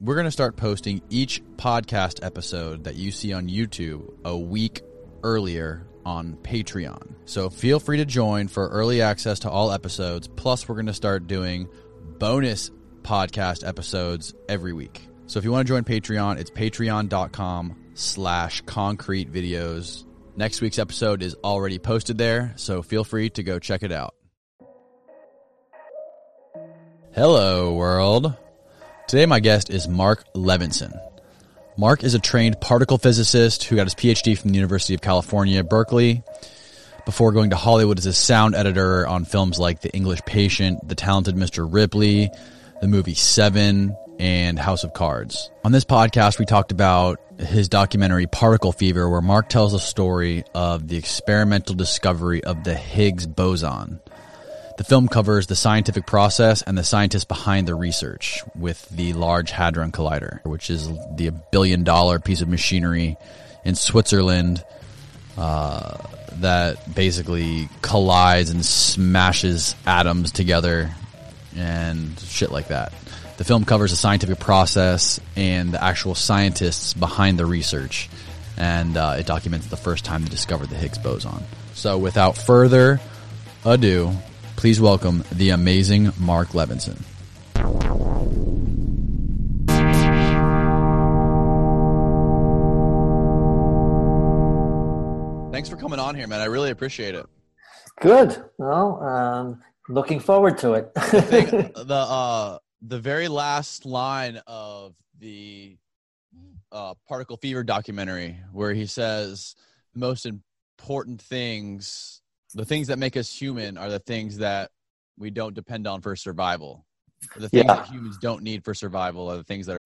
we're going to start posting each podcast episode that you see on YouTube a week earlier on Patreon. So feel free to join for early access to all episodes. Plus, we're going to start doing bonus podcast episodes every week. So if you want to join Patreon, it's patreon.com slash concrete videos. Next week's episode is already posted there, so feel free to go check it out. Hello, world. Today, my guest is Mark Levinson. Mark is a trained particle physicist who got his PhD from the University of California, Berkeley, before going to Hollywood as a sound editor on films like The English Patient, The Talented Mr. Ripley, the movie Seven, and House of Cards. On this podcast, we talked about his documentary Particle Fever, where Mark tells a story of the experimental discovery of the Higgs boson. The film covers the scientific process and the scientists behind the research with the Large Hadron Collider, which is the billion dollar piece of machinery in Switzerland uh, that basically collides and smashes atoms together and shit like that. The film covers the scientific process and the actual scientists behind the research, and uh, it documents the first time they discovered the Higgs boson. So, without further ado, Please welcome the amazing Mark Levinson. Thanks for coming on here, man. I really appreciate it. Good. Well, um, looking forward to it. the uh, the very last line of the uh, Particle Fever documentary, where he says the most important things the things that make us human are the things that we don't depend on for survival. The things yeah. that humans don't need for survival are the things that are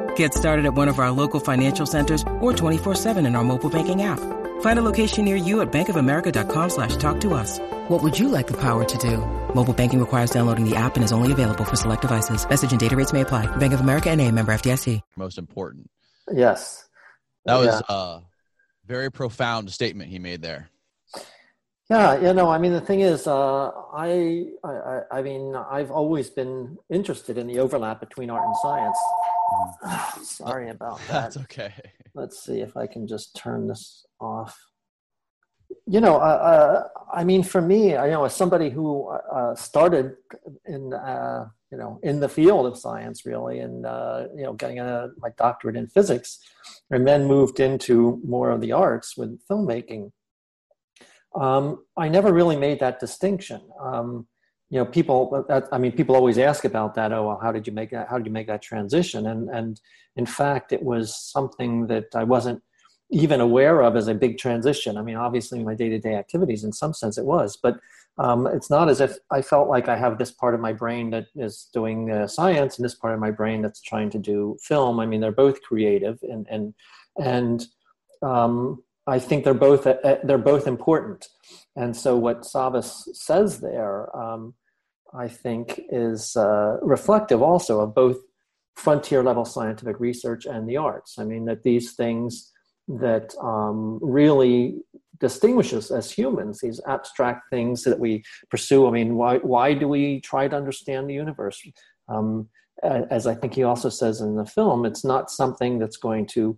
Get started at one of our local financial centers or 24-7 in our mobile banking app. Find a location near you at bankofamerica.com slash talk to us. What would you like the power to do? Mobile banking requires downloading the app and is only available for select devices. Message and data rates may apply. Bank of America and a member FDIC. Most important. Yes. That was yeah. a very profound statement he made there. Yeah, you know, I mean, the thing is, uh, I, I, I mean, I've always been interested in the overlap between art and science. Sorry about that. That's okay. Let's see if I can just turn this off you know, uh, uh, I mean, for me, I, you know, as somebody who uh, started in, uh, you know, in the field of science, really, and uh, you know, getting a, my doctorate in physics, and then moved into more of the arts with filmmaking. Um, I never really made that distinction. Um, you know, people. I mean, people always ask about that. Oh, well, how did you make that? How did you make that transition? And and in fact, it was something that I wasn't even aware of as a big transition. I mean, obviously, my day to day activities, in some sense, it was, but um, it's not as if I felt like I have this part of my brain that is doing uh, science and this part of my brain that's trying to do film. I mean, they're both creative, and and and um, I think they're both uh, uh they're both important. And so, what Savas says there, um, I think, is uh, reflective also of both frontier level scientific research and the arts. I mean, that these things that um, really distinguishes as humans these abstract things that we pursue. I mean why why do we try to understand the universe? Um, as i think he also says in the film it's not something that's going to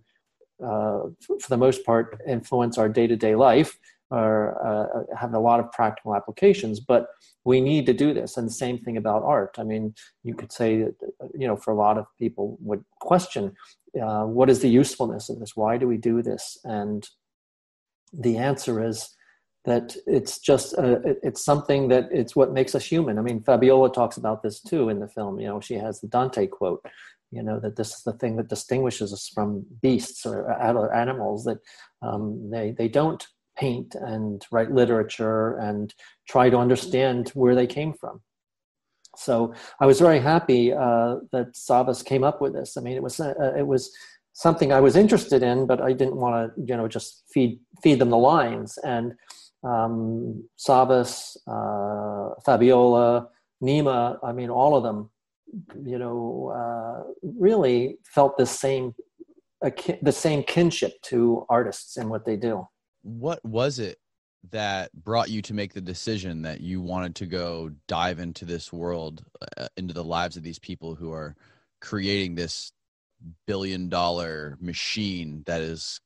uh, for the most part influence our day-to-day life or uh, have a lot of practical applications but we need to do this and the same thing about art i mean you could say that you know for a lot of people would question uh, what is the usefulness of this? Why do we do this? And the answer is that it's just uh, it's something that it's what makes us human. I mean, Fabiola talks about this too in the film. You know, she has the Dante quote. you know that this is the thing that distinguishes us from beasts or other animals that um, they they don't paint and write literature and try to understand where they came from. So i was very happy uh, that savas came up with this. I mean it was uh, it was something i was interested in but i didn't want to you know just feed feed them the lines. And um, savas uh, fabiola nima i mean all of them you know, uh, really felt the same the same kinship to artists and what they do. What was it that brought you to make the decision that you wanted to go dive into this world, uh, into the lives of these people who are creating this billion dollar machine that is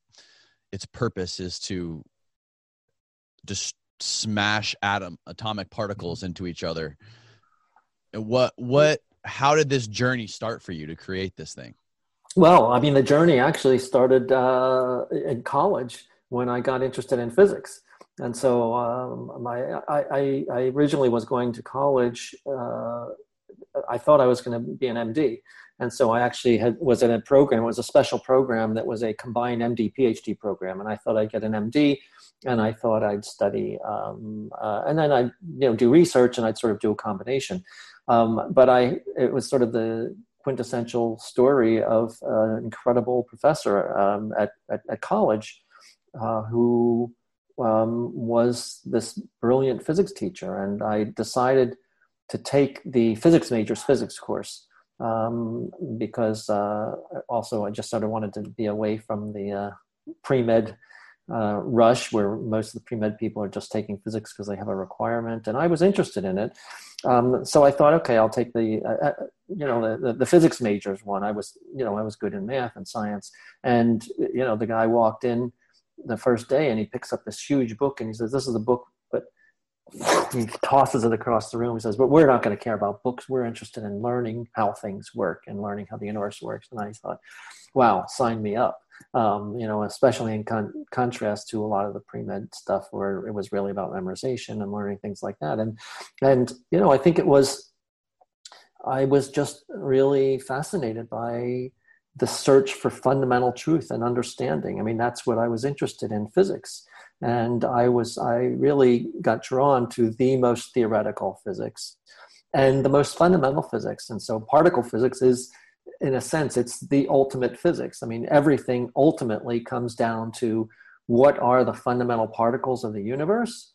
its purpose is to just smash atom atomic particles into each other and what what how did this journey start for you to create this thing? Well, I mean, the journey actually started uh, in college when I got interested in physics. And so um, my, I, I, originally was going to college. Uh, I thought I was going to be an MD. And so I actually had, was in a program, it was a special program that was a combined MD PhD program. And I thought I'd get an MD and I thought I'd study, um, uh, and then I'd you know, do research and I'd sort of do a combination. Um, but I, it was sort of the quintessential story of an incredible professor um, at, at, at, college uh, who um, was this brilliant physics teacher. And I decided to take the physics major's physics course um, because uh, also I just sort of wanted to be away from the uh, pre med uh, rush where most of the pre-med people are just taking physics because they have a requirement and i was interested in it. Um, so i thought okay i'll take the uh, uh, you know the, the, physics majors one. I was you know i was good in math and science. And you know the guy walked in the first day and he picks up this huge book and he says this is a book but he tosses it across the room. He says but we're not going to care about books. We're interested in learning how things work and learning how the universe works. And i thought wow sign me up. Um, you know, especially in con- contrast to a lot of the pre-med stuff where it was really about memorization and learning things like that. And, and, you know, I think it was, I was just really fascinated by the search for fundamental truth and understanding. I mean, that's what I was interested in physics. And I was, I really got drawn to the most theoretical physics and the most fundamental physics. And so particle physics is in a sense, it's the ultimate physics. I mean, everything ultimately comes down to what are the fundamental particles of the universe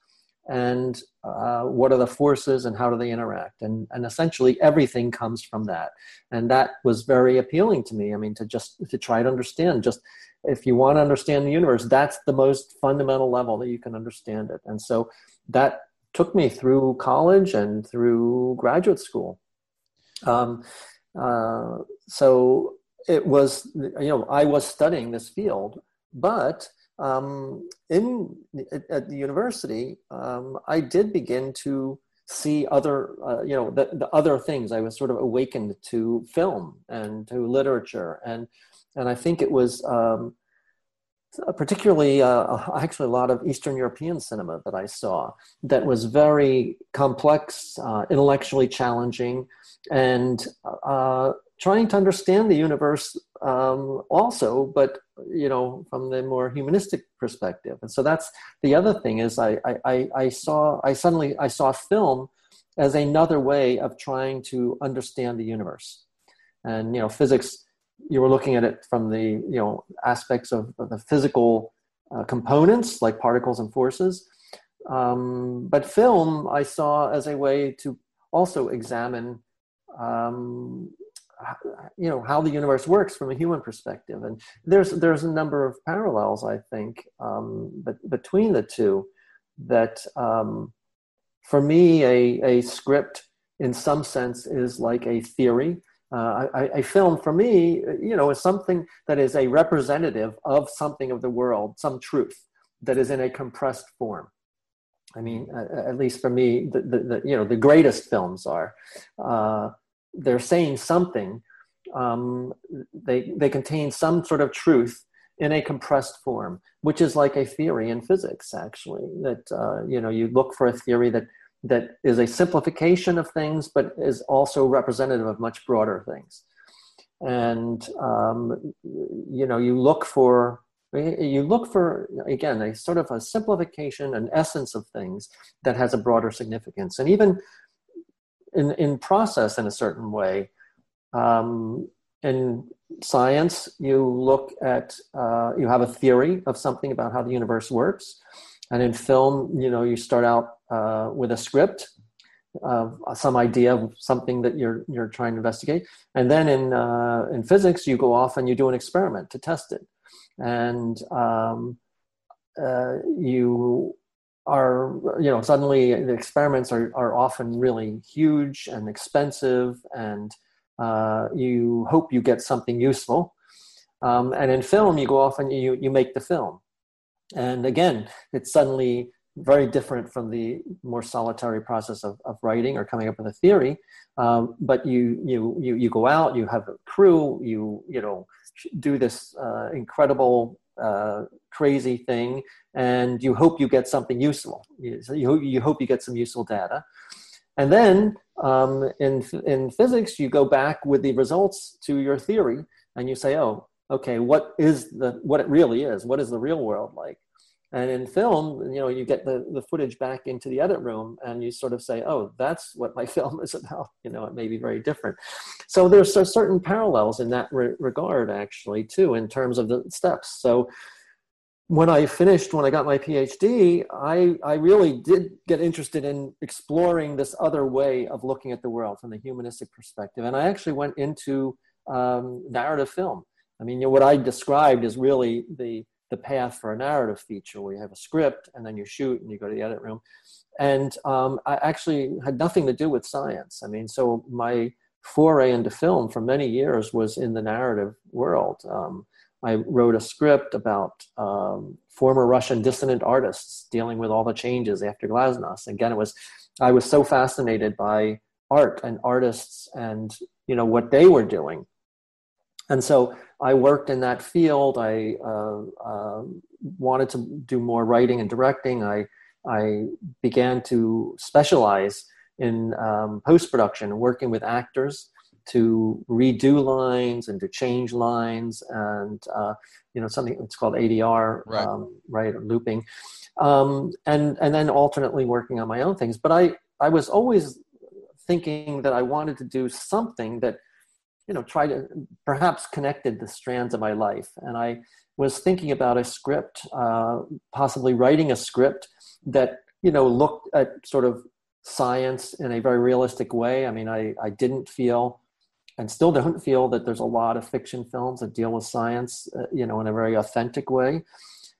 and uh, what are the forces and how do they interact? And, and essentially everything comes from that. And that was very appealing to me. I mean to just to try to understand just if you want to understand the universe that's the most fundamental level that you can understand it. And so that took me through college and through graduate school. Um, uh, so it was, you know, I was studying this field, but um, in at the university, um, I did begin to see other, uh, you know, the, the other things. I was sort of awakened to film and to literature, and and I think it was um, particularly uh, actually a lot of Eastern European cinema that I saw that was very complex, uh, intellectually challenging, and uh, trying to understand the universe um, also, but you know from the more humanistic perspective. And so that's the other thing is I, I, I saw I suddenly I saw film as another way of trying to understand the universe, and you know physics you were looking at it from the you know aspects of, of the physical uh, components like particles and forces. Um, but film i saw as a way to also examine um, you know how the universe works from a human perspective. And there's there's a number of parallels i think um, but between the two that um, for me a, a script in some sense is like a theory uh, film for me, you know, is something that is a representative of something of the world, some truth that is in a compressed form. I mean, uh, at least for me, the, the, the, you know the greatest films are uh, they're saying something. Um, they they contain some sort of truth in a compressed form, which is like a theory in physics. Actually, that uh, you know you look for a theory that that is a simplification of things, but is also representative of much broader things. and um, you know you look for you look for again a sort of a simplification an essence of things that has a broader significance and even in in process in a certain way um, in science you look at uh, you have a theory of something about how the universe works and in film you know you start out uh, with a script of some idea of something that you're you're trying to investigate. And then in uh, in physics you go off and you do an experiment to test it. And um, uh, you are you know suddenly the experiments are, are often really huge and expensive and uh, you hope you get something useful. Um, and in film you go off and you, you make the film. And again it's suddenly very different from the more solitary process of, of writing or coming up with a theory. Um, but you, you you you go out you have a crew you you know do this uh, incredible uh, crazy thing and you hope you get something useful. You, you, you hope you get some useful data. And then um, in, in physics you go back with the results to your theory and you say oh okay what is the what it really is? What is the real world like and in film, you know, you get the, the footage back into the edit room and you sort of say, oh, that's what my film is about. You know, it may be very different. So there's certain parallels in that re- regard, actually, too, in terms of the steps. So when I finished, when I got my PhD, I, I really did get interested in exploring this other way of looking at the world from the humanistic perspective. And I actually went into um, narrative film. I mean, you know, what I described is really the the path for a narrative feature where you have a script and then you shoot and you go to the edit room. And um, I actually had nothing to do with science. I mean, so my foray into film for many years was in the narrative world. Um, I wrote a script about um, former Russian dissident artists dealing with all the changes after Glasnost. Again, it was I was so fascinated by art and artists and you know what they were doing and so I worked in that field. I uh, uh, wanted to do more writing and directing. I I began to specialize in um, post production, working with actors to redo lines and to change lines, and uh, you know something it's called ADR, right, um, right looping, um, and and then alternately working on my own things. But I I was always thinking that I wanted to do something that you know try to perhaps connected the strands of my life. And i was thinking about a script uh, possibly writing a script that you know looked at sort of science in a very realistic way. I mean i, I didn't feel and still don't feel that there's a lot of fiction films that deal with science uh, you know in a very authentic way.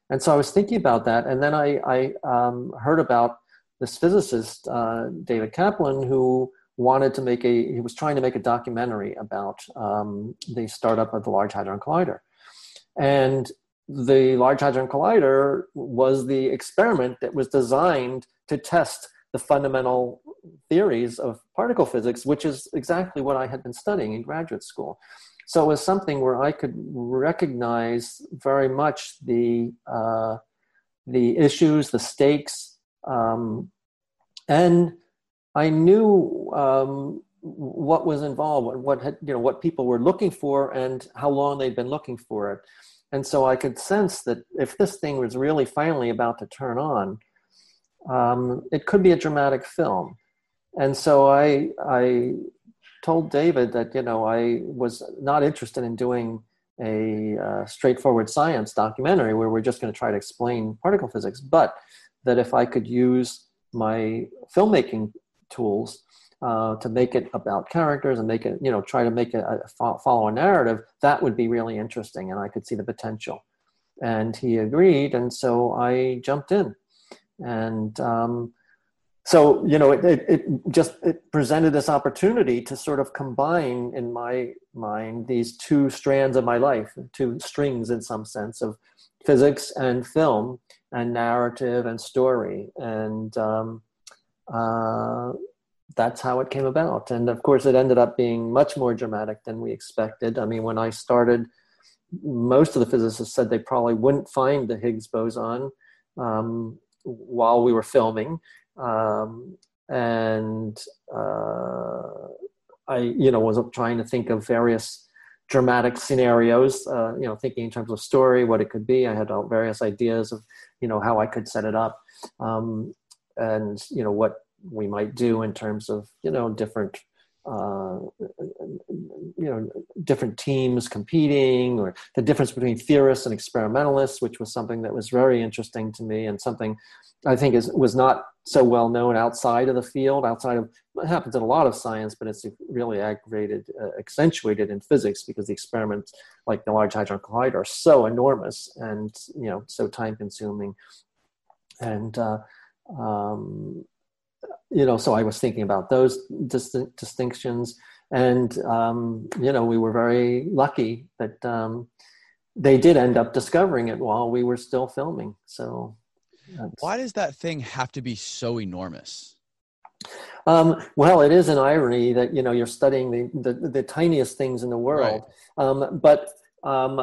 And so i was thinking about that. And then i, I um, heard about this physicist uh, david kaplan who wanted to make a he was trying to make a documentary about um, the startup of the large hadron collider. And the large hadron collider was the experiment that was designed to test the fundamental theories of particle physics which is exactly what i had been studying in graduate school. So it was something where i could recognize very much the uh, the issues the stakes um, and I knew um, what was involved, what, had, you know, what people were looking for, and how long they'd been looking for it. And so I could sense that if this thing was really finally about to turn on, um, it could be a dramatic film. And so I, I told David that you know I was not interested in doing a uh, straightforward science documentary where we're just going to try to explain particle physics, but that if I could use my filmmaking tools uh, to make it about characters and make it, you know, try to make it a, a follow a narrative, that would be really interesting, and I could see the potential. And he agreed, and so I jumped in, and um, so you know, it, it, it just it presented this opportunity to sort of combine in my mind these two strands of my life, two strings in some sense of physics and film and narrative and story, and um, uh, that's how it came about. And of course, it ended up being much more dramatic than we expected. I mean, when I started, most of the physicists said they probably wouldn't find the Higgs boson um, while we were filming. Um, and uh, I, you know, was trying to think of various dramatic scenarios. Uh, you know, thinking in terms of story, what it could be. I had various ideas of you know how I could set it up, um, and you know what we might do in terms of you know different uh, you know different teams competing or the difference between theorists and experimentalists which was something that was very interesting to me and something i think is was not so well known outside of the field outside of what happens in a lot of science but it's really aggravated uh, accentuated in physics because the experiments like the large hadron collider are so enormous and you know so time consuming. And uh, um, you know, so I was thinking about those dis- distinctions, and um, you know, we were very lucky that um, they did end up discovering it while we were still filming. So, why does that thing have to be so enormous? Um, well, it is an irony that you know you're studying the the, the tiniest things in the world, right. Um, but um,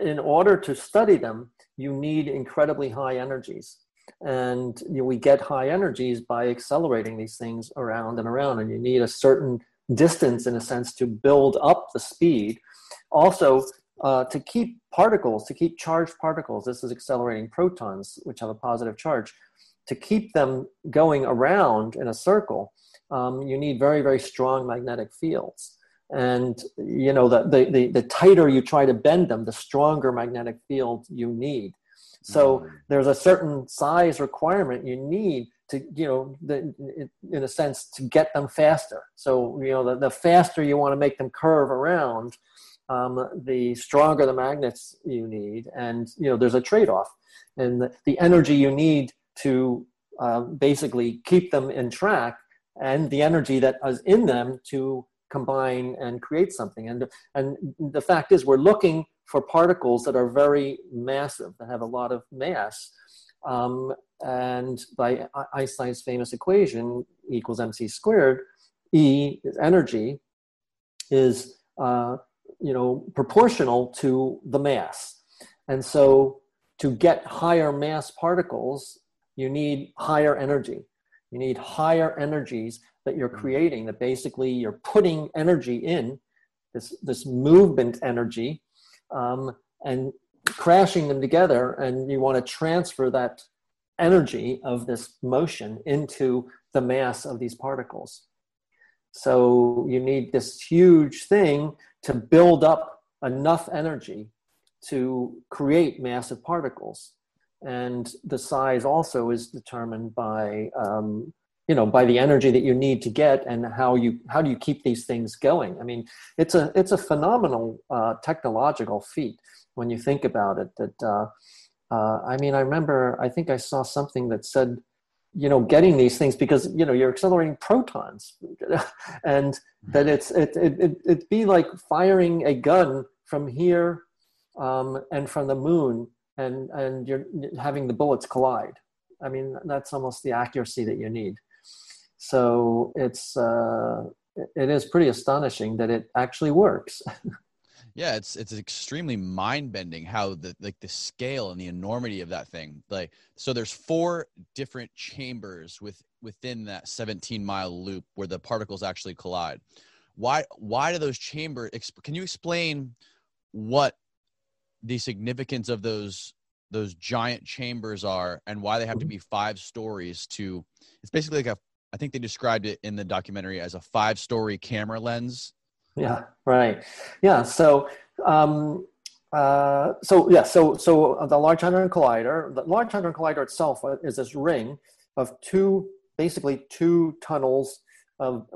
in order to study them, you need incredibly high energies and you know, we get high energies by accelerating these things around and around and you need a certain distance in a sense to build up the speed. Also uh, to keep particles to keep charged particles this is accelerating protons which have a positive charge. To keep them going around in a circle um, you need very very strong magnetic fields. And you know the, the, the, the tighter you try to bend them the stronger magnetic field you need so mm. there's a certain size requirement you need to, you know, the, in a sense, to get them faster. So, you know, the, the faster you want to make them curve around, um, the stronger the magnets you need. And, you know, there's a trade off. And the, the, energy you need to uh, basically keep them in track and the energy that is in them to combine and create something. And, and the fact is, we're looking for particles that are very massive, that have a lot of mass. Um, and by Einstein's famous equation, E equals mc squared, E is energy, is uh, you know proportional to the mass. And so to get higher mass particles, you need higher energy. You need higher energies that you're creating, that basically you're putting energy in, this, this movement energy, um, and crashing them together and you want to transfer that energy of this motion into the mass of these particles. So you need this huge thing to build up enough energy to create massive particles. And the size also is determined by um, you know by the energy that you need to get and how you how do you keep these things going? I mean it's a it's a phenomenal uh, technological feat when you think about it that uh, uh, i mean i remember i think i saw something that said you know getting these things because you know you're accelerating protons and that it's it, it, it it'd be like firing a gun from here um, and from the moon and and you're having the bullets collide. I mean that's almost the accuracy that you need so it's uh, it is pretty astonishing that it actually works. yeah, it's it's extremely mind bending how the like the scale and the enormity of that thing. Like so, there's four different chambers with within that 17 mile loop where the particles actually collide. Why why do those chambers? Can you explain what the significance of those those giant chambers are and why they have to be five stories to it's basically like a I think they described it in the documentary as a five story camera lens. Yeah, right. Yeah. So, um, uh, so yeah, so so the Large Hadron Collider, the Large Hadron Collider itself is this ring of two, basically two tunnels of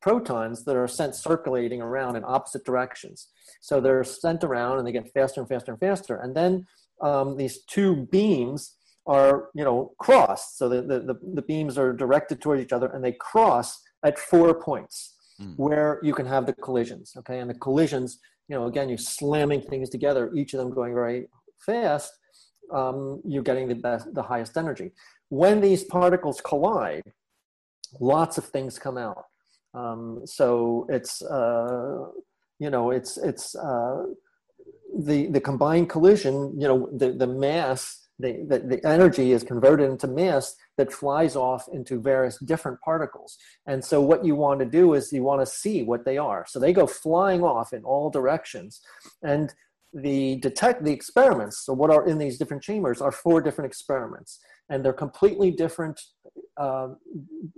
protons that are sent circulating around in opposite directions. So they're sent around and they get faster and faster and faster, and then um, these two beams are you know crossed. So the, the, the, beams are directed towards each other and they cross at four points mm. where you can have the collisions okay? And the collisions you know again you're slamming things together each of them going very fast um, you're getting the best the highest energy. When these particles collide lots of things come out. Um, so it's uh, you know it's it's uh, the the combined collision you know the the mass the, the, the energy is converted into mass that flies off into various different particles. And so what you want to do is you want to see what they are. So they go flying off in all directions. And the detect the experiments, so what are in these different chambers are four different experiments. And they're completely different uh,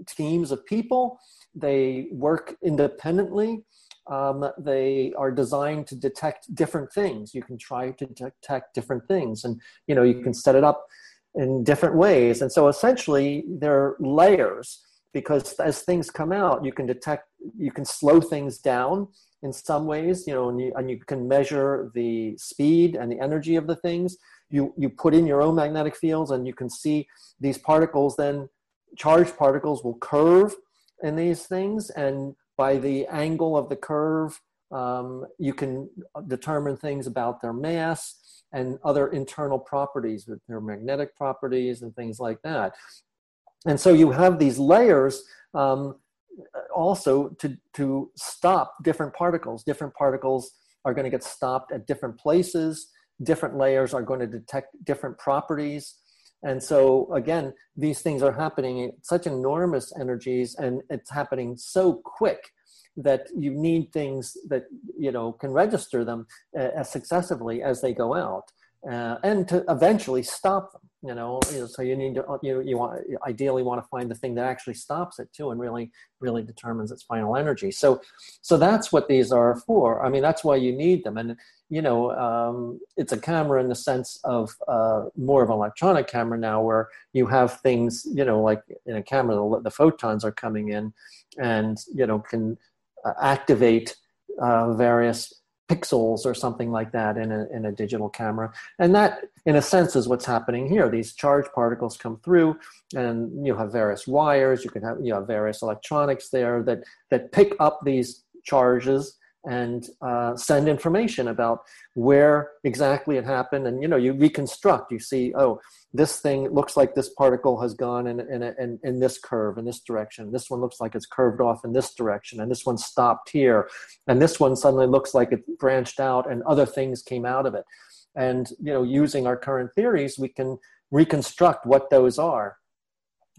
teams of people. They work independently um, they are designed to detect different things. You can try to detect different things, and you know you can set it up in different ways. And so essentially, they're layers because as things come out, you can detect, you can slow things down in some ways. You know, and you, and you can measure the speed and the energy of the things. You you put in your own magnetic fields, and you can see these particles. Then charged particles will curve in these things and by the angle of the curve, um, you can determine things about their mass and other internal properties, their magnetic properties and things like that. And so you have these layers um, also to, to stop different particles. Different particles are going to get stopped at different places. Different layers are going to detect different properties. And so again, these things are happening at such enormous energies and it's happening so quick that you need things that you know can register them uh, as successively as they go out uh, and to eventually stop them you know, so you need to you you want ideally want to find the thing that actually stops it too and really really determines its final energy. So so that's what these are for. I mean that's why you need them. And you know um, it's a camera in the sense of uh, more of an electronic camera now where you have things you know like in a camera the, the photons are coming in and you know can uh, activate uh, various pixels or something like that in a, in a digital camera. And that, in a sense, is what's happening here. These charged particles come through, and you have various wires. You can have you have various electronics there that that pick up these charges and uh, send information about where exactly it happened. And you know, you reconstruct. You see, oh, this thing looks like this particle has gone in in, in, in this curve in this direction. This one looks like it's curved off in this direction, and this one stopped here, and this one suddenly looks like it branched out, and other things came out of it. And you know, using our current theories, we can reconstruct what those are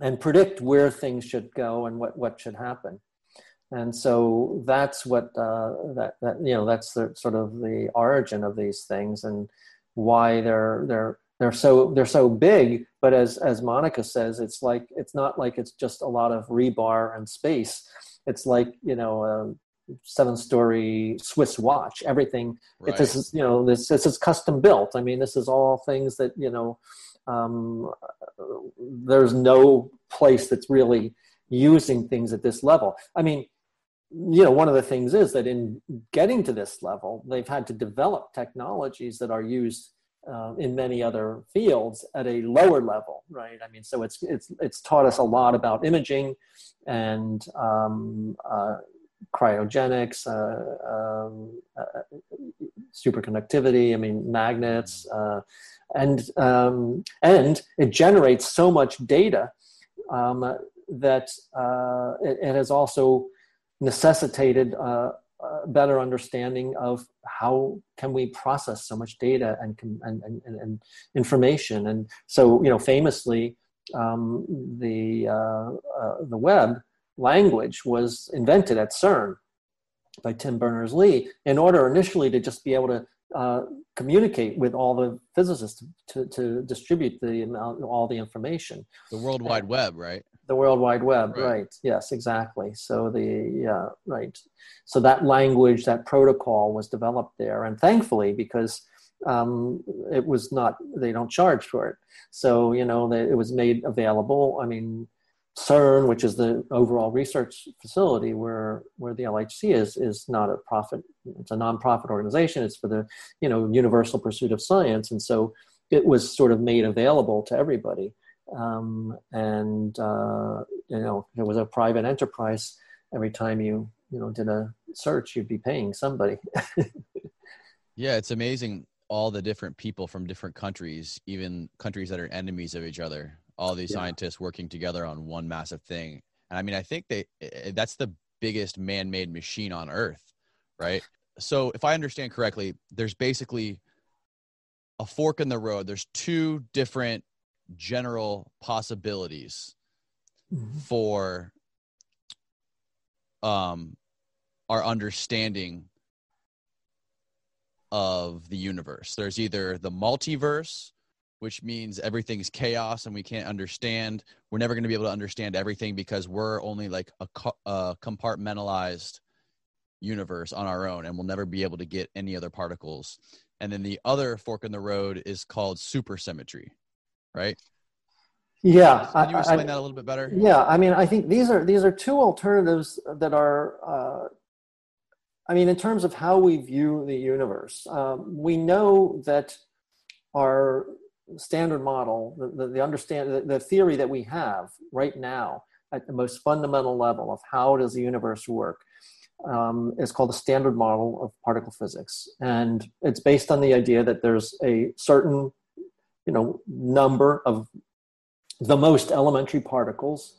and predict where things should go and what, what should happen and so that's what uh, that that you know that's the sort of the origin of these things and why they're they're they're so they're so big. But as as monica says it's like it's not like it's just a lot of rebar and space. It's like you know a seven story swiss watch. Everything right. this is you know this this is custom built. I mean this is all things that you know um, there's no place that's really using things at this level. I mean you know one of the things is that in getting to this level they've had to develop technologies that are used uh, in many other fields at a lower level right? I mean so it's it's it's taught us a lot about imaging and um, uh, cryogenics uh, um, uh, superconductivity i mean magnets uh, and um, and it generates so much data um, that uh, it, it has also necessitated a, a better understanding of how can we process so much data and, and, and, and information. And so, you know, famously, um, the, uh, uh, the web language was invented at CERN by Tim Berners-Lee in order initially to just be able to uh, communicate with all the physicists to, to, to distribute the amount, all the information. The World Wide Web, right? The world wide web. Right. right. yes exactly. So the yeah right. So that language that protocol was developed there. And thankfully because um, it was not they don't charge for it. So you know they, it was made available. I mean cern which is the overall research facility where where the lhc is is not a profit it's a nonprofit organization. It's for the you know universal pursuit of science. And so it was sort of made available to everybody um, and uh, you know if it was a private enterprise every time you you know did a search you'd be paying somebody. Yeah it's amazing all the different people from different countries even countries that are enemies of each other all these yeah. scientists working together on one massive thing. And i mean i think they that's the biggest man-made machine on earth right? So if i understand correctly there's basically a fork in the road. There's two different general possibilities Mhm. for um our understanding of the universe. There's either the multiverse, which means everything's chaos and we can't understand. We're never going to be able to understand everything because we're only like a, co- a compartmentalized universe on our own and we'll never be able to get any other particles. And then the other fork in the road is called supersymmetry, right? Yeah, Can you I- explain I- that a little bit better? Yeah, I mean, I think these are these are two alternatives that are. Uh, I mean, in terms of how we view the universe, um, we know that our standard model, the, the, the understand the, the theory that we have right now at the most fundamental level of how does the universe work, um, is called the standard model of particle physics, and it's based on the idea that there's a certain, you know, number of the most elementary particles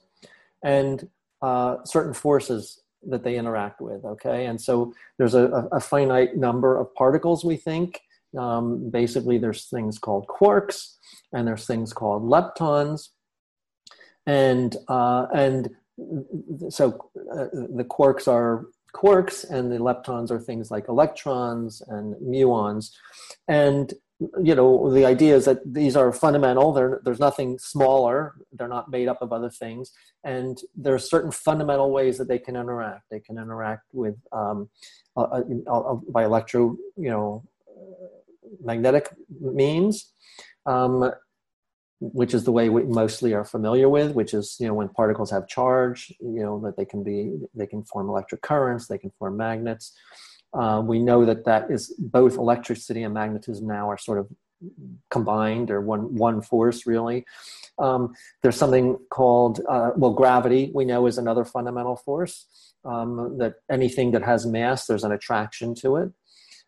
and uh, certain forces that they interact with. Okay, and so there's a, a finite number of particles. We think um, basically there's things called quarks and there's things called leptons, and uh, and so uh, the quarks are quarks and the leptons are things like electrons and muons and you know the idea is that these are fundamental. They're, there's nothing smaller. They're not made up of other things. And there are certain fundamental ways that they can interact. They can interact with um, uh, uh, by electro you know magnetic means um, which is the way we mostly are familiar with which is you know when particles have charge you know that they can be they can form electric currents they can form magnets uh, we know that that is both electricity and magnetism now are sort of combined or one one force really. Um, there's something called uh, well gravity we know is another fundamental force. Um, that anything that has mass there's an attraction to it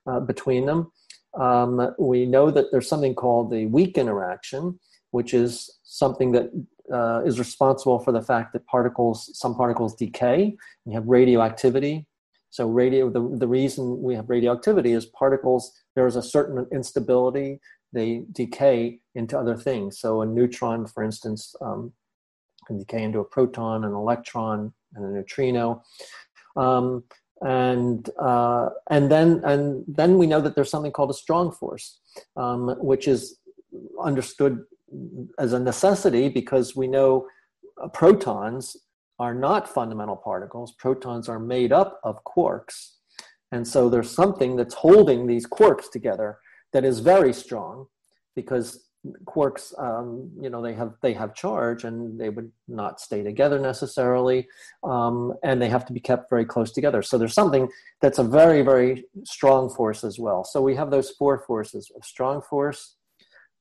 uh, between them. Um, we know that there's something called the weak interaction which is something that uh, is responsible for the fact that particles some particles decay you have radioactivity so radio, the, the reason we have radioactivity is particles, there is a certain instability, they decay into other things. So a neutron, for instance, um, can decay into a proton, an electron, and a neutrino. Um, and uh, and then and then we know that there's something called a strong force, um, which is understood as a necessity because we know uh, protons are not fundamental particles. Protons are made up of quarks. And so there's something that's holding these quarks together that is very strong because quarks, um, you know, they have, they have charge and they would not stay together necessarily. Um, and they have to be kept very close together. So there's something that's a very, very strong force as well. So we have those four forces, a strong force,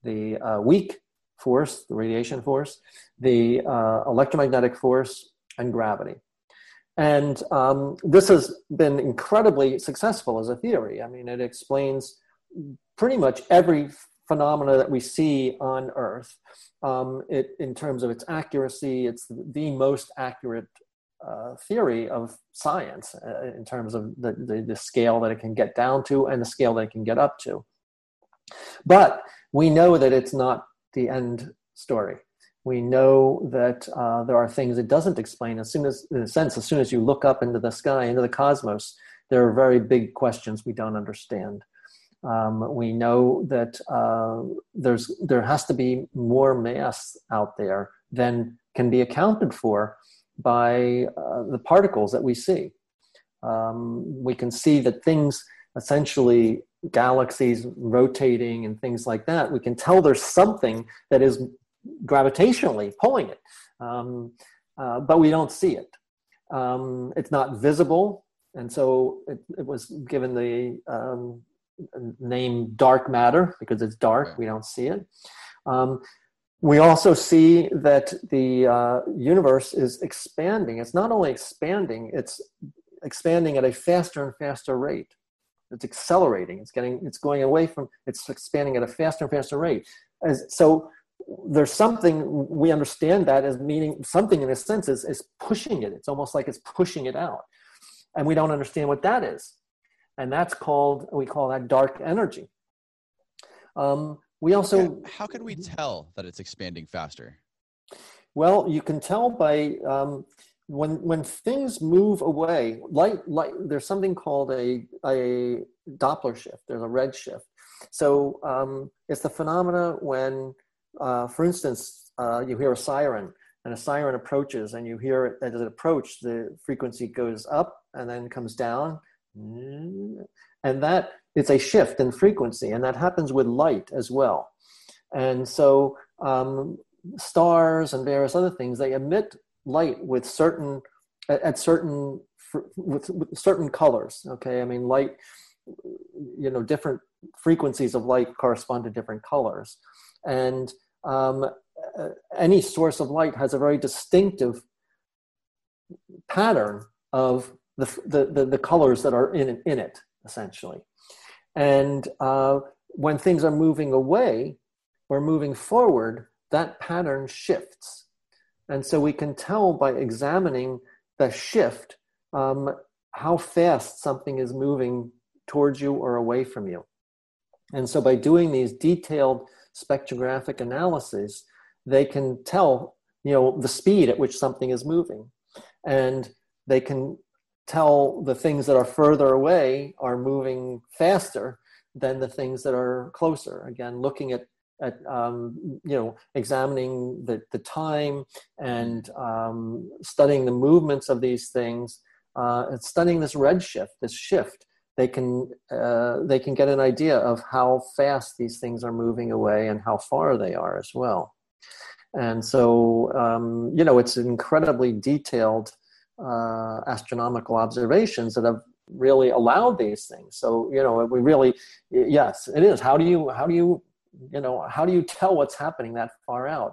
the uh, weak force, the radiation force, the uh, electromagnetic force, and gravity. And um, this has been incredibly successful as a theory. I mean, it explains pretty much every phenomena that we see on Earth. Um, it, in terms of its accuracy, it's the most accurate uh, theory of science uh, in terms of the, the, the scale that it can get down to and the scale that it can get up to. But we know that it's not the end story we know that uh, there are things it doesn't explain. As soon as in a sense as soon as you look up into the sky into the cosmos there are very big questions we don't understand. Um, we know that uh, there's there has to be more mass out there than can be accounted for by uh, the particles that we see. Um, we can see that things essentially galaxies rotating and things like that we can tell there's something that is gravitationally pulling it, um, uh, but we don't see it. Um, it's not visible, and so it, it was given the um, name dark matter because it's dark. We don't see it. Um, we also see that the uh, universe is expanding. It's not only expanding; it's expanding at a faster and faster rate. It's accelerating. It's getting. It's going away from. It's expanding at a faster and faster rate. As, so there's something we understand that as meaning something in a sense is, is pushing it it's almost like it's pushing it out and we don't understand what that is and that's called we call that dark energy um, we also how can we tell that it's expanding faster? Well, you can tell by um, when when things move away. Light, light. There's something called a a Doppler shift. There's a red shift. So um, it's the phenomena when, uh, for instance, uh, you hear a siren and a siren approaches, and you hear it as it approaches, the frequency goes up and then comes down, and that it's a shift in frequency, and that happens with light as well. And so um, stars and various other things they emit light with certain at certain with, with certain colors okay? I mean light you know different frequencies of light correspond to different colors. And um, any source of light has a very distinctive pattern of the, the, the, the colors that are in, in it essentially and uh, when things are moving away or moving forward that pattern shifts. And so we can tell by examining the shift um, how fast something is moving towards you or away from you. And so by doing these detailed spectrographic analysis, they can tell, you know, the speed at which something is moving. And they can tell the things that are further away are moving faster than the things that are closer. Again, looking at at um, you know examining the, the time and um, studying the movements of these things uh, and studying this redshift this shift they can uh, they can get an idea of how fast these things are moving away and how far they are as well. And so um, you know it's incredibly detailed uh, astronomical observations that have really allowed these things. So you know we really yes it is. How do you how do you you know how do you tell what's happening that far out?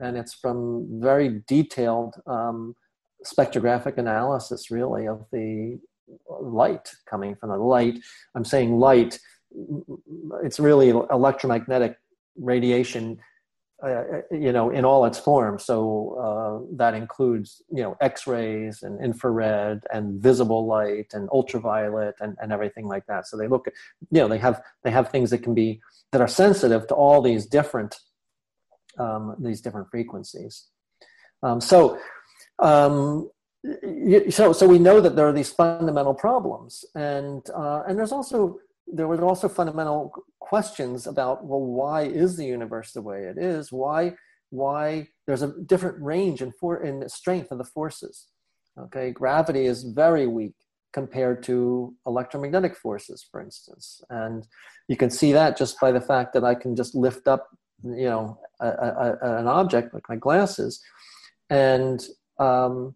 And it's from very detailed um, spectrographic analysis really of the light coming from the light. I'm saying light it's really electromagnetic radiation uh, you know in all its forms so uh, that includes you know x-rays and infrared and visible light and ultraviolet and, and everything like that. So they look at you know they have they have things that can be that are sensitive to all these different um, these different frequencies. Um, so, um, so, so we know that there are these fundamental problems, and uh, and there's also there were also fundamental questions about well, why is the universe the way it is? Why why there's a different range and for in strength of the forces. Okay, gravity is very weak compared to electromagnetic forces, for instance. And you can see that just by the fact that I can just lift up, you know, a, a, an object like my glasses, and um,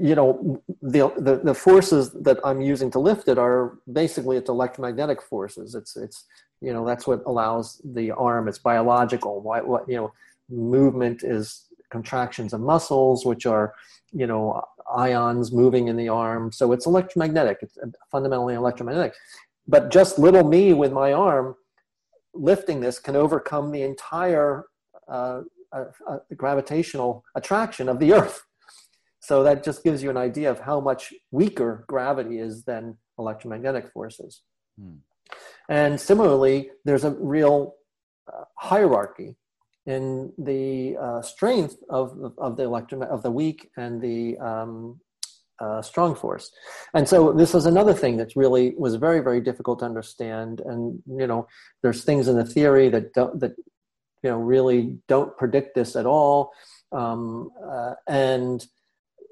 you know, the, the the forces that I'm using to lift it are basically it's electromagnetic forces. It's it's you know that's what allows the arm. It's biological. Why what you know movement is contractions of muscles, which are you know ions moving in the arm. So it's electromagnetic. It's fundamentally electromagnetic. But just little me with my arm lifting this can overcome the entire uh, uh, uh, gravitational attraction of the Earth. So that just gives you an idea of how much weaker gravity is than electromagnetic forces. Hmm. And similarly, there's a real uh, hierarchy in the uh, strength of, of the electron of the weak and the um, uh, strong force. And so this was another thing that really was very, very difficult to understand. And, you know, there's things in the theory that don't, that, you know, really don't predict this at all. Um, uh, and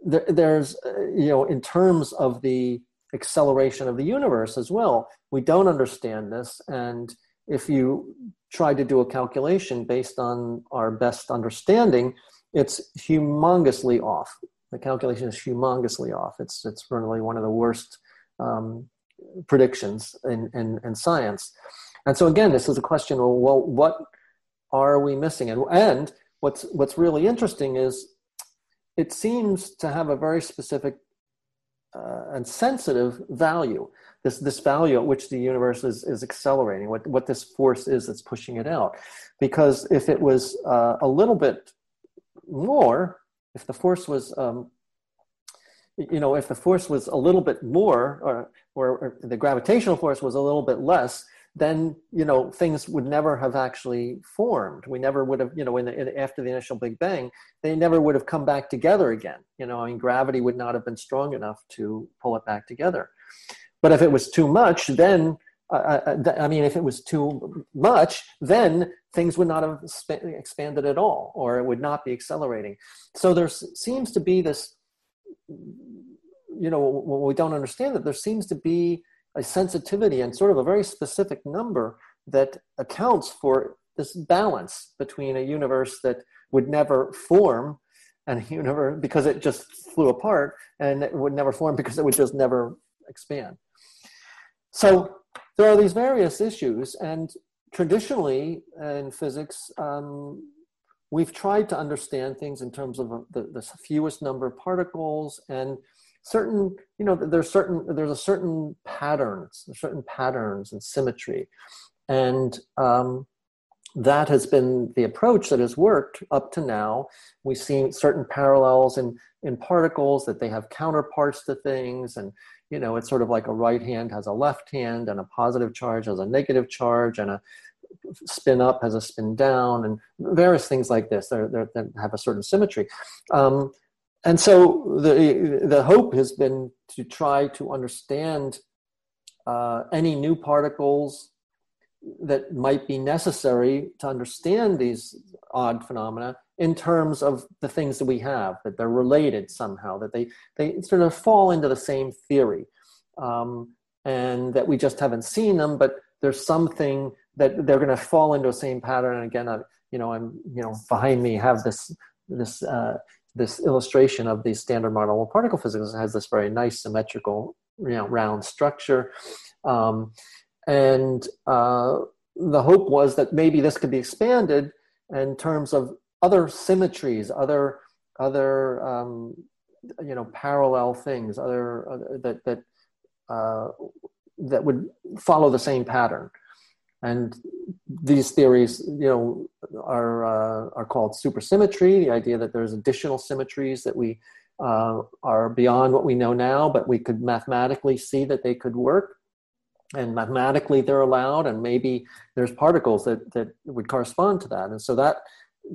there, there's, uh, you know, in terms of the acceleration of the universe as well, we don't understand this. And if you try to do a calculation based on our best understanding, it's humongously off. The calculation is humongously off. It's, it's really one of the worst um, predictions in, in, in, science. And so, again, this is a question well, what are we missing? And, and what's, what's really interesting is it seems to have a very specific uh, and sensitive value this this value at which the universe is, is accelerating, what, what this force is that's pushing it out. Because if it was uh, a little bit more, if the force was, um, you know, if the force was a little bit more, or, or, or the gravitational force was a little bit less, then you know things would never have actually formed. We never would have, you know, in the, in, after the initial Big Bang, they never would have come back together again. You know, I mean, gravity would not have been strong enough to pull it back together. But if it was too much, then uh, uh I mean, if it was too much, then things would not have expanded at all, or it would not be accelerating. So there seems to be this, you know, we don't understand that there seems to be a sensitivity and sort of a very specific number that accounts for this balance between a universe that would never form and a universe because it just flew apart and it would never form because it would just never expand. So there are these various issues, and traditionally in physics, um, we've tried to understand things in terms of the, the fewest number of particles and certain you know there's certain there's a certain patterns certain patterns and symmetry. And um, that has been the approach that has worked up to now. We've seen certain parallels in in particles that they have counterparts to things. And you know it's sort of like a right hand has a left hand and a positive charge has a negative charge and a spin up has a spin down and various things like this. They have a certain symmetry. Um, and so the the hope has been to try to understand uh, any new particles that might be necessary to understand these odd phenomena in terms of the things that we have that they're related somehow that they they sort of fall into the same theory um, and that we just haven't seen them but there's something that they're going to fall into the same pattern. And again I, you know i'm you know behind me have this this uh, this illustration of the standard model of particle physics has this very nice symmetrical you know, round structure. Um, and uh, the hope was that maybe this could be expanded in terms of other symmetries, other other um, you know parallel things, other uh, that that uh, that would follow the same pattern and these theories you know are uh, are called supersymmetry the idea that there's additional symmetries that we uh, are beyond what we know now but we could mathematically see that they could work. And mathematically they're allowed and maybe there's particles that that would correspond to that. And so that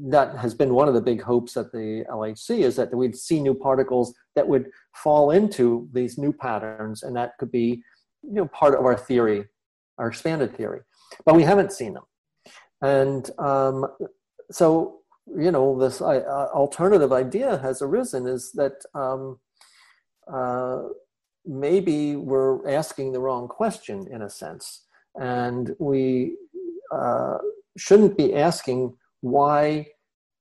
that has been one of the big hopes at the LHC is that we'd see new particles that would fall into these new patterns and that could be you know part of our theory our expanded theory but we haven't seen them. And um, so, you know, this uh, alternative idea has arisen is that um, uh, maybe we're asking the wrong question in a sense. And we uh, shouldn't be asking why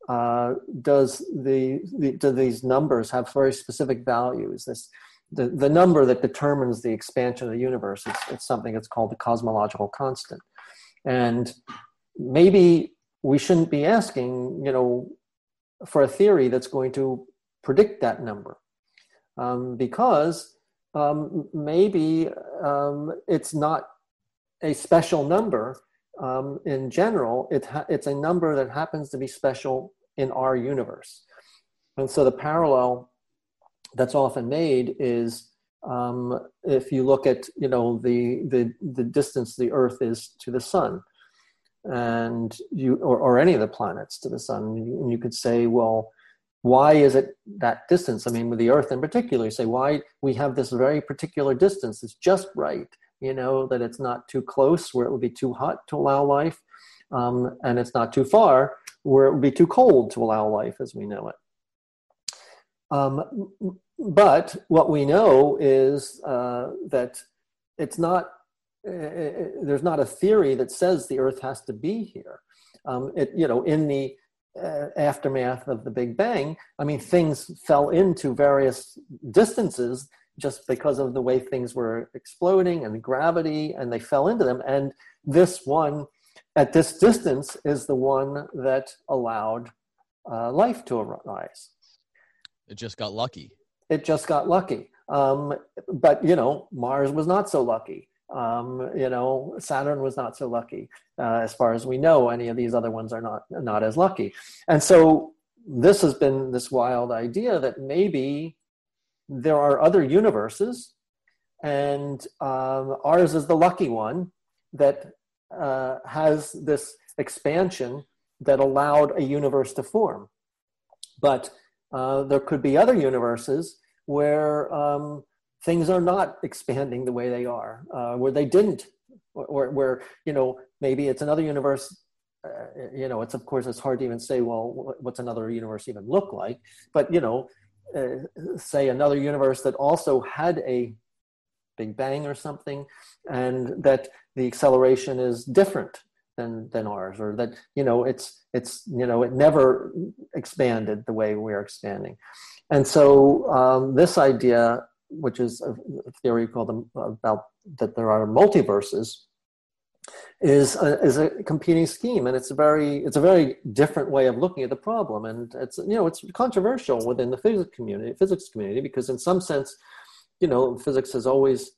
uh, does the, the, do these numbers have very specific values? This the, the number that determines the expansion of the universe is it's something that's called the cosmological constant. And maybe we shouldn't be asking, you know, for a theory that's going to predict that number. Um, because um, maybe um, it's not a special number um, in general, it ha- it's a number that happens to be special in our universe. And so the parallel that's often made is um, if you look at you know the, the the distance the earth is to the sun and you or, or any of the planets to the sun and you could say well why is it that distance? I mean with the earth in particular you say why we have this very particular distance? It's just right you know that it's not too close where it would be too hot to allow life um, and it's not too far where it would be too cold to allow life as we know it. Um, but what we know is uh, that it's not uh, uh, there's not a theory that says the earth has to be here. Um, it, you know in the uh, aftermath of the big bang i mean things fell into various distances just because of the way things were exploding and gravity and they fell into them. And this one at this distance is the one that allowed uh, life to arise. It just got lucky it just got lucky. Um, but you know, Mars was not so lucky. Um, you know, Saturn was not so lucky. Uh, as far as we know, any of these other ones are not not as lucky. And so this has been this wild idea that maybe there are other universes, and um, ours is the lucky one that uh, has this expansion that allowed a universe to form. But uh, there could be other universes where um, things are not expanding the way they are, uh, where they didn't, or where, you know, maybe it's another universe. Uh, you know, it's of course it's hard to even say, well, what's another universe even look like? But you know, uh, say another universe that also had a Big Bang or something, and that the acceleration is different than than ours, or that you know it's it's you know it never expanded the way we're expanding, and so um, this idea, which is a theory called the, about that there are multiverses, is a, is a competing scheme, and it's a very it's a very different way of looking at the problem, and it's you know it's controversial within the physics community physics community because in some sense you know, physics has always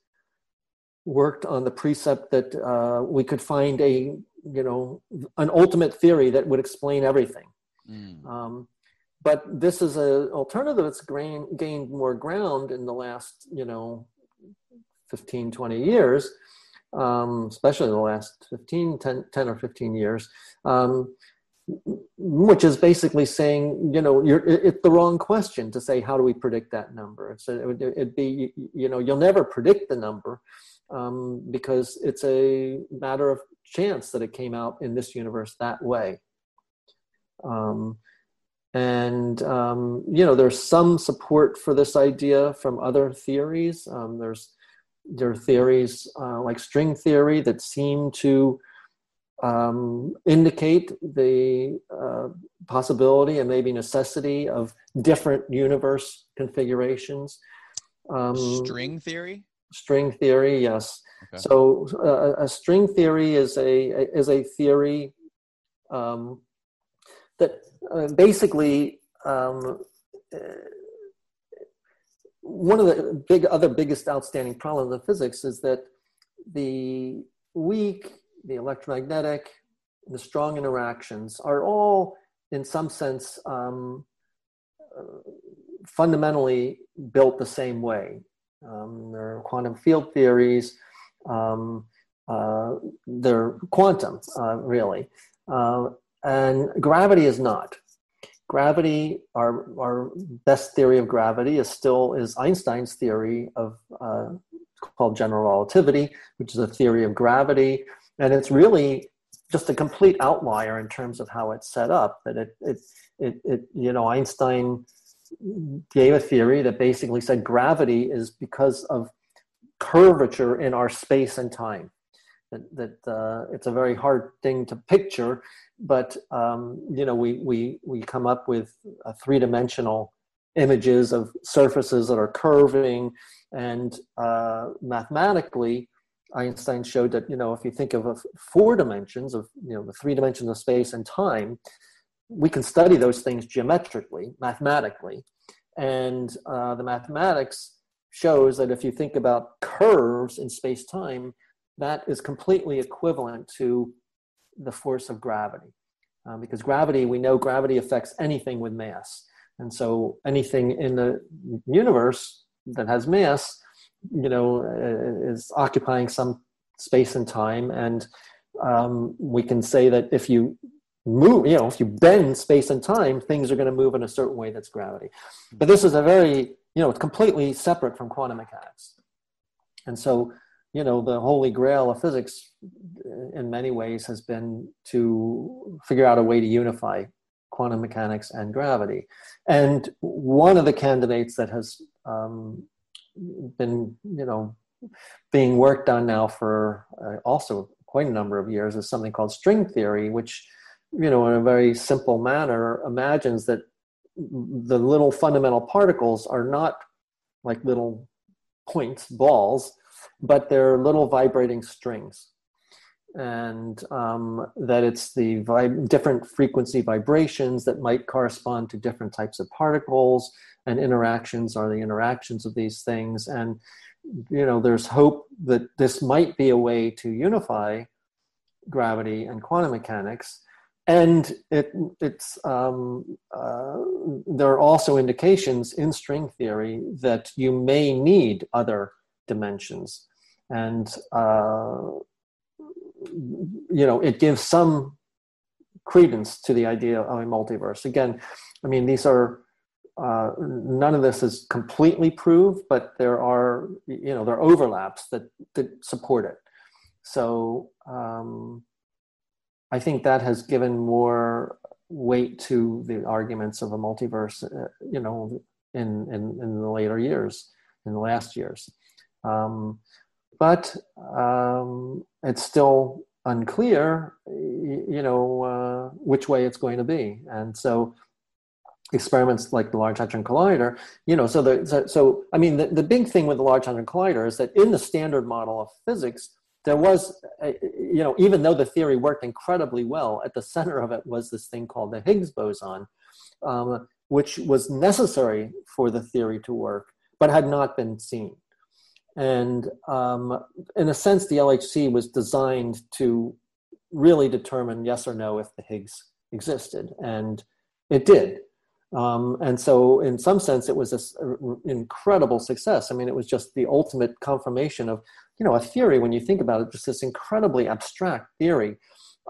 worked on the precept that uh, we could find a, you know, an ultimate theory that would explain everything. Mm. Um, but this is an alternative that's gain, gained more ground in the last, you know, 15, 20 years, um, especially the last 15, 10, 10 or 15 years. Um, which is basically saying, you know, it's the wrong question to say, how do we predict that number? It's it would it'd be, you know, you'll never predict the number um, because it's a matter of chance that it came out in this universe that way. Um, and, um, you know, there's some support for this idea from other theories. Um, there's, there are theories uh, like string theory that seem to um, indicate the uh, possibility and maybe necessity of different universe configurations. Um, string theory. String theory, yes. Okay. So uh, a string theory is a is a theory um, that uh, basically um, uh, one of the big other biggest outstanding problems of physics is that the weak the electromagnetic, the strong interactions are all, in some sense, um, uh, fundamentally built the same way. Um, they're quantum field theories. Um, uh, they're quantum, uh, really. And gravity is not. Gravity, our, our best theory of gravity is still is Einstein's theory of uh, called general relativity, which is a theory of gravity and it's really just a complete outlier in terms of how it's set up. That it, it, it, it, you know, Einstein gave a theory that basically said gravity is because of curvature in our space and time. That, that uh, it's a very hard thing to picture, but um, you know, we we we come up with three dimensional images of surfaces that are curving, and uh, mathematically, Einstein showed that you know if you think of four dimensions of you know the three dimensions of space and time, we can study those things geometrically, mathematically, and uh, the mathematics shows that if you think about curves in space time, that is completely equivalent to the force of gravity, uh, because gravity we know gravity affects anything with mass, and so anything in the universe that has mass you know uh, is occupying some space and time. And um, we can say that if you move you know if you bend space and time things are going to move in a certain way that's gravity. But this is a very you know it's completely separate from quantum mechanics. And so you know the holy grail of physics uh, in many ways has been to figure out a way to unify quantum mechanics and gravity. And one of the candidates that has um, been you know being worked on now for uh, also quite a number of years is something called string theory which you know in a very simple manner imagines that the little fundamental particles are not like little points balls but they're little vibrating strings. And um, that it's the vib- different frequency vibrations that might correspond to different types of particles and interactions are the interactions of these things. And you know there's hope that this might be a way to unify gravity and quantum mechanics. And it, it's um, uh, there are also indications in string theory that you may need other dimensions and uh, you know, it gives some credence to the idea of a multiverse. Again, I mean, these are uh, none of this is completely proved, but there are you know there are overlaps that that support it. So um, I think that has given more weight to the arguments of a multiverse. Uh, you know, in, in in the later years, in the last years. Um, but um, it's still unclear, you know, uh, which way it's going to be. And so experiments like the Large Hadron Collider, you know, so the, so, so I mean, the, the big thing with the Large Hadron Collider is that in the standard model of physics, there was, a, you know, even though the theory worked incredibly well, at the center of it was this thing called the Higgs boson, um, which was necessary for the theory to work, but had not been seen. And um, in a sense, the LHC was designed to really determine yes or no if the Higgs existed, and it did. Um, and so, in some sense, it was an incredible success. I mean, it was just the ultimate confirmation of, you know, a theory. When you think about it, just this incredibly abstract theory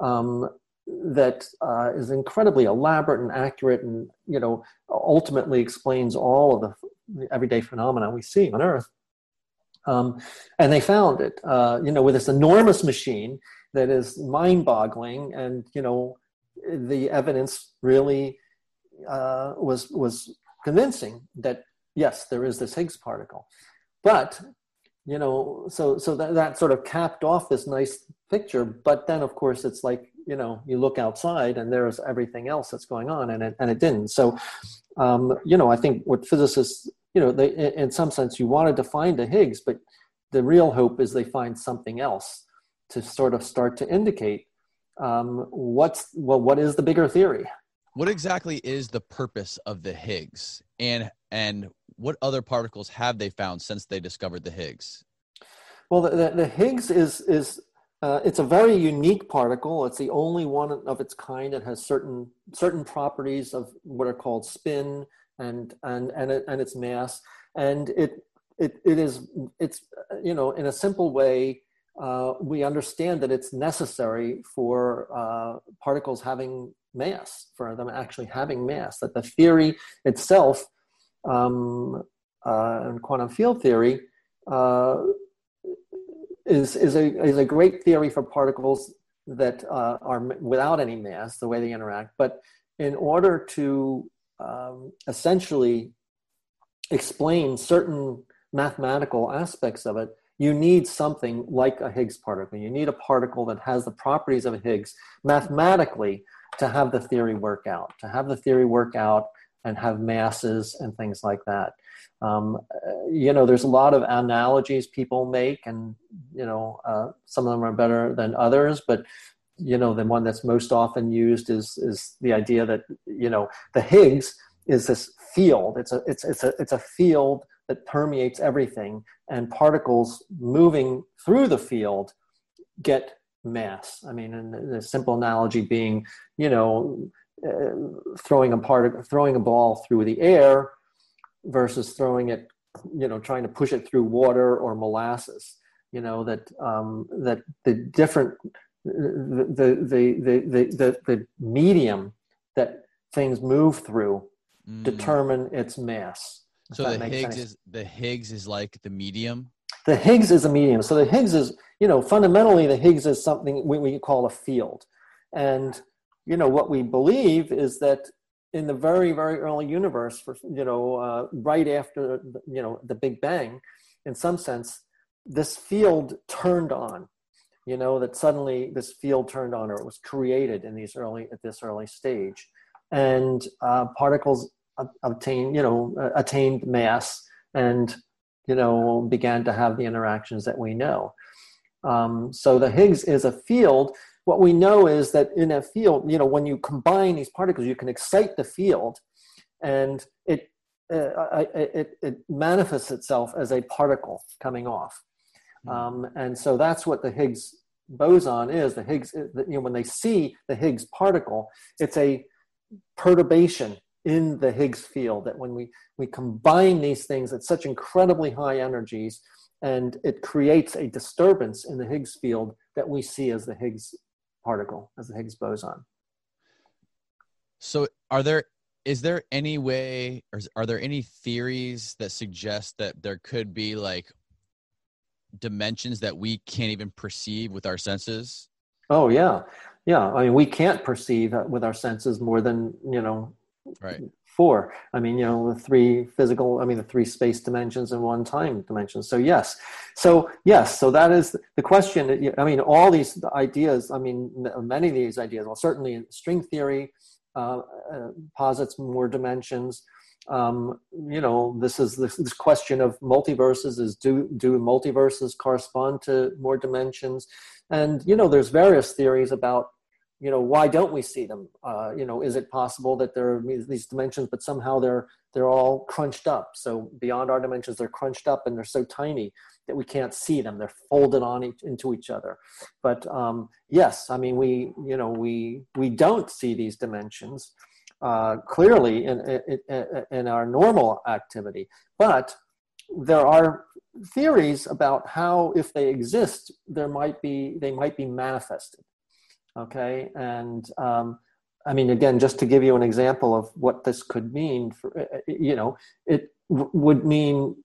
um, that uh, is incredibly elaborate and accurate, and you know, ultimately explains all of the everyday phenomena we see on Earth. Um, and they found it, uh, you know, with this enormous machine that is mind-boggling, and you know, the evidence really uh, was was convincing that yes, there is this Higgs particle, but you know, so so that, that sort of capped off this nice picture. But then, of course, it's like you know, you look outside and there's everything else that's going on, and it and it didn't. So, um, you know, I think what physicists you know, they, in some sense, you wanted to find a Higgs, but the real hope is they find something else to sort of start to indicate um, what's well, what is the bigger theory? What exactly is the purpose of the Higgs, and and what other particles have they found since they discovered the Higgs? Well, the, the, the Higgs is is uh, it's a very unique particle. It's the only one of its kind that has certain certain properties of what are called spin and and and, it, and its mass. And it it it is it's you know in a simple way uh, we understand that it's necessary for uh, particles having mass for them actually having mass that the theory itself um, uh, in quantum field theory uh, is is a is a great theory for particles that uh, are without any mass the way they interact. But in order to um, essentially explain certain mathematical aspects of it, you need something like a Higgs particle. You need a particle that has the properties of a Higgs mathematically to have the theory work out, to have the theory work out and have masses and things like that. Um, you know, there's a lot of analogies people make, and you know, uh, some of them are better than others. But you know the one that's most often used is is the idea that you know the Higgs is this field. It's a it's it's a it's a field that permeates everything, and particles moving through the field get mass. I mean, and the simple analogy being, you know, uh, throwing a part throwing a ball through the air versus throwing it, you know, trying to push it through water or molasses. You know that um, that the different the, the, the, the, the, medium that things move through mm. determine its mass. So the Higgs sense. is the Higgs is like the medium. The Higgs is a medium. So the Higgs is, you know, fundamentally the Higgs is something we, we call a field, and you know what we believe is that in the very very early universe, for you know, uh, right after you know the Big Bang, in some sense, this field turned on you know that suddenly this field turned on or it was created in these early at this early stage. And uh, particles obtained you know uh, attained mass and you know began to have the interactions that we know. Um, so the higgs is a field. What we know is that in a field you know when you combine these particles you can excite the field and it uh, it, it manifests itself as a particle coming off. Um, and so that's what the Higgs boson is. The Higgs, you know, when they see the Higgs particle, it's a perturbation in the Higgs field that when we, we combine these things at such incredibly high energies and it creates a disturbance in the Higgs field that we see as the Higgs particle, as the Higgs boson. So, are there is there any way, or are there any theories that suggest that there could be like dimensions that we can't even perceive with our senses? Oh yeah, yeah. I mean, we can't perceive with our senses more than you know, right? Four. I mean, you know, the three physical. I mean, the three space dimensions and one time dimension. So yes, so yes, so that is the question. I mean, all these ideas. I mean, many of these ideas. Well, certainly string theory uh, uh, posits more dimensions. Um, you know, this is this, this, question of multiverses is do do multiverses correspond to more dimensions? And you know, there's various theories about you know why don't we see them? Uh, you know, is it possible that there are these dimensions, but somehow they're they're all crunched up? So beyond our dimensions, they're crunched up and they're so tiny that we can't see them. They're folded on each, into each other. But um, yes, I mean we you know we we don't see these dimensions uh, clearly in, in, in our normal activity, but there are theories about how if they exist there might be they might be manifested. Okay? And um, i mean again just to give you an example of what this could mean for uh, uh, you know it w- would mean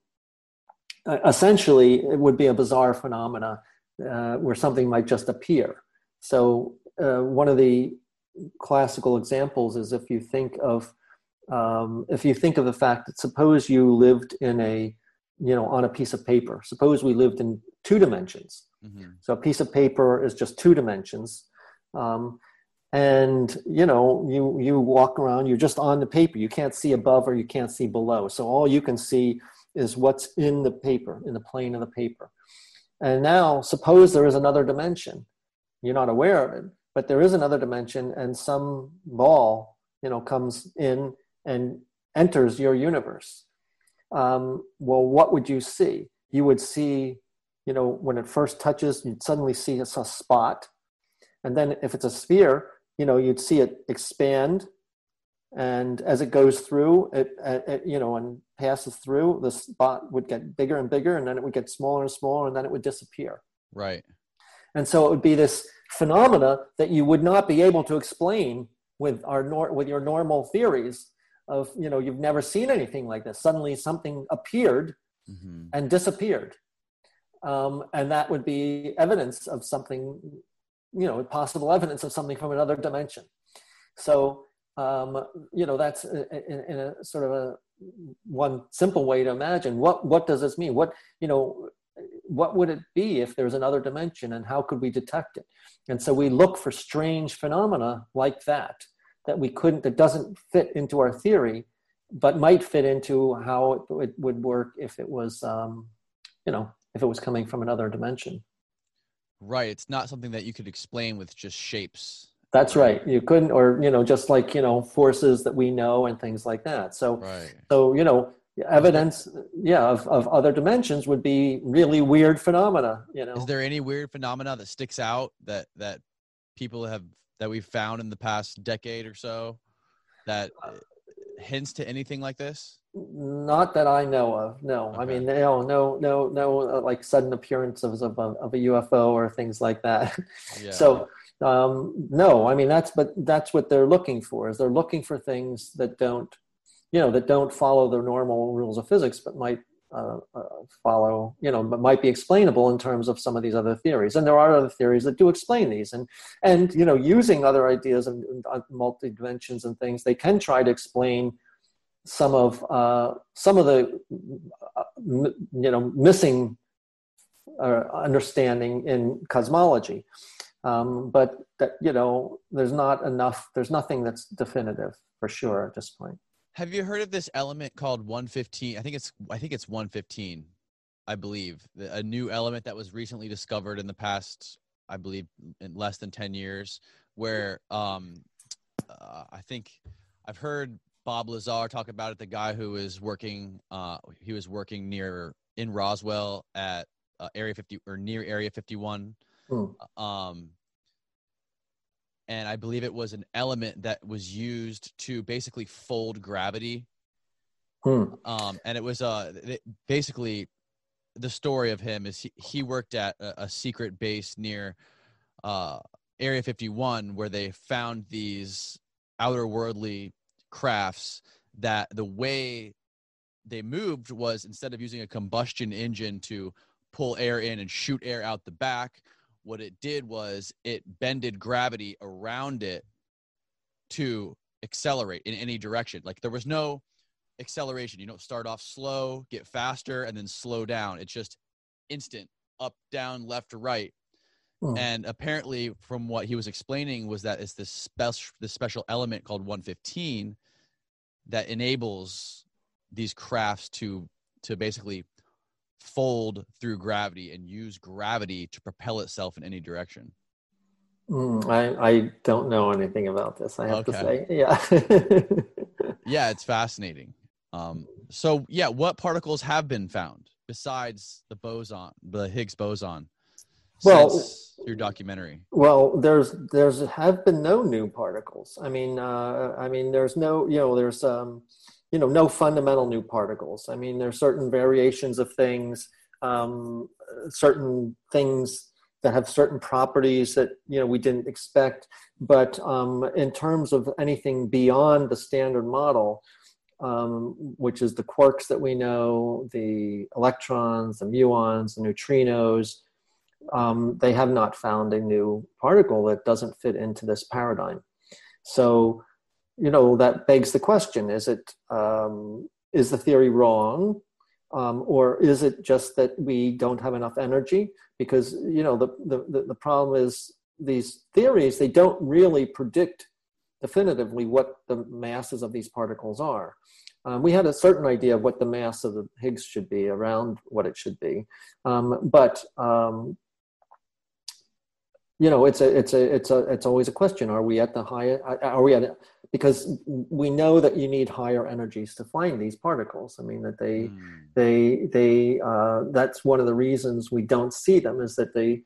uh, essentially it would be a bizarre phenomena uh, where something might just appear. So uh, one of the classical examples is if you think of um, if you think of the fact that suppose you lived in a you know on a piece of paper suppose we lived in two dimensions mm-hmm. so a piece of paper is just two dimensions um, and you know you you walk around you're just on the paper you can't see above or you can't see below so all you can see is what's in the paper, in the plane of the paper. And now, suppose there is another dimension. You're not aware of it, but there is another dimension, and some ball, you know, comes in and enters your universe. Um, well, what would you see? You would see, you know, when it first touches, you'd suddenly see a spot. And then if it's a sphere, you know, you'd see it expand and as it goes through it, it, you know and passes through the spot would get bigger and bigger and then it would get smaller and smaller and then it would disappear right and so it would be this phenomena that you would not be able to explain with our nor- with your normal theories of you know you've never seen anything like this. Suddenly something appeared mm-hmm. and disappeared. Um, and that would be evidence of something you know possible evidence of something from another dimension. So um, you know that's in, in, a sort of a one simple way to imagine what what does this mean? What you know what would it be if there's another dimension and how could we detect it and so we look for strange phenomena like that that we couldn't that doesn't fit into our theory but might fit into how it, it would work if it was um, you know if it was coming from another dimension right it's not something that you could explain with just shapes that's right. You couldn't, or you know, just like you know, forces that we know and things like that. So, right. so you know, evidence, yeah, of, of other dimensions would be really weird phenomena. You know, is there any weird phenomena that sticks out that that people have that we've found in the past decade or so that uh, hints to anything like this? Not that I know of. No, okay. I mean, no, no, no, no, uh, like sudden appearances of a, of a UFO or things like that. Yeah. So um, no i mean that's but that's what they're looking for is they're looking for things that don't you know that don't follow the normal rules of physics but might uh, uh, follow you know might be explainable in terms of some of these other theories. And there are other theories that do explain these. And and you know using other ideas and, and multi dimensions and things they can try to explain some of uh, some of the uh, you know missing uh, understanding in cosmology. Um, but that you know there's not enough there's nothing that's definitive for sure at this point have you heard of this element called 115 i think it's i think it's 115 i believe a new element that was recently discovered in the past i believe in less than 10 years where um uh, i think i've heard bob lazar talk about it the guy who was working uh he was working near in roswell at uh, area 50 or near area 51 Hmm. Um, and I believe it was an element that was used to basically fold gravity. Hmm. Um, and it was uh, basically the story of him is he, he worked at a, a secret base near uh, Area 51 where they found these outer worldly crafts that the way they moved was instead of using a combustion engine to pull air in and shoot air out the back what it did was it bended gravity around it to accelerate in any direction. Like there was no acceleration. You don't start off slow get faster and then slow down. It's just instant up down left right. Hmm. And apparently, from what he was explaining, was that it's this special this special element called 115 that enables these crafts to to basically fold through gravity and use gravity to propel itself in any direction. Mm, I, I don't know anything about this. I have okay. to say, yeah, yeah, it's fascinating. Um, so, yeah, what particles have been found besides the boson, the Higgs boson? well your documentary well there's there's have been no new particles i mean uh, i mean there's no you know there's um you know no fundamental new particles i mean there's certain variations of things um certain things that have certain properties that you know we didn't expect but um in terms of anything beyond the standard model um, which is the quarks that we know, the electrons, the muons, the neutrinos, um, they have not found a new particle that doesn't fit into this paradigm. So, you know, that begs the question: Is it um, is the theory wrong, um, or is it just that we don't have enough energy? Because you know, the the the problem is these theories they don't really predict definitively what the masses of these particles are. Um, we had a certain idea of what the mass of the Higgs should be, around what it should be, um, but um, you know it's a it's a it's a it's always a question. Are we at the high are we at because we know that you need higher energies to find these particles. I mean that they mm. they they uh, that's one of the reasons we don't see them is that they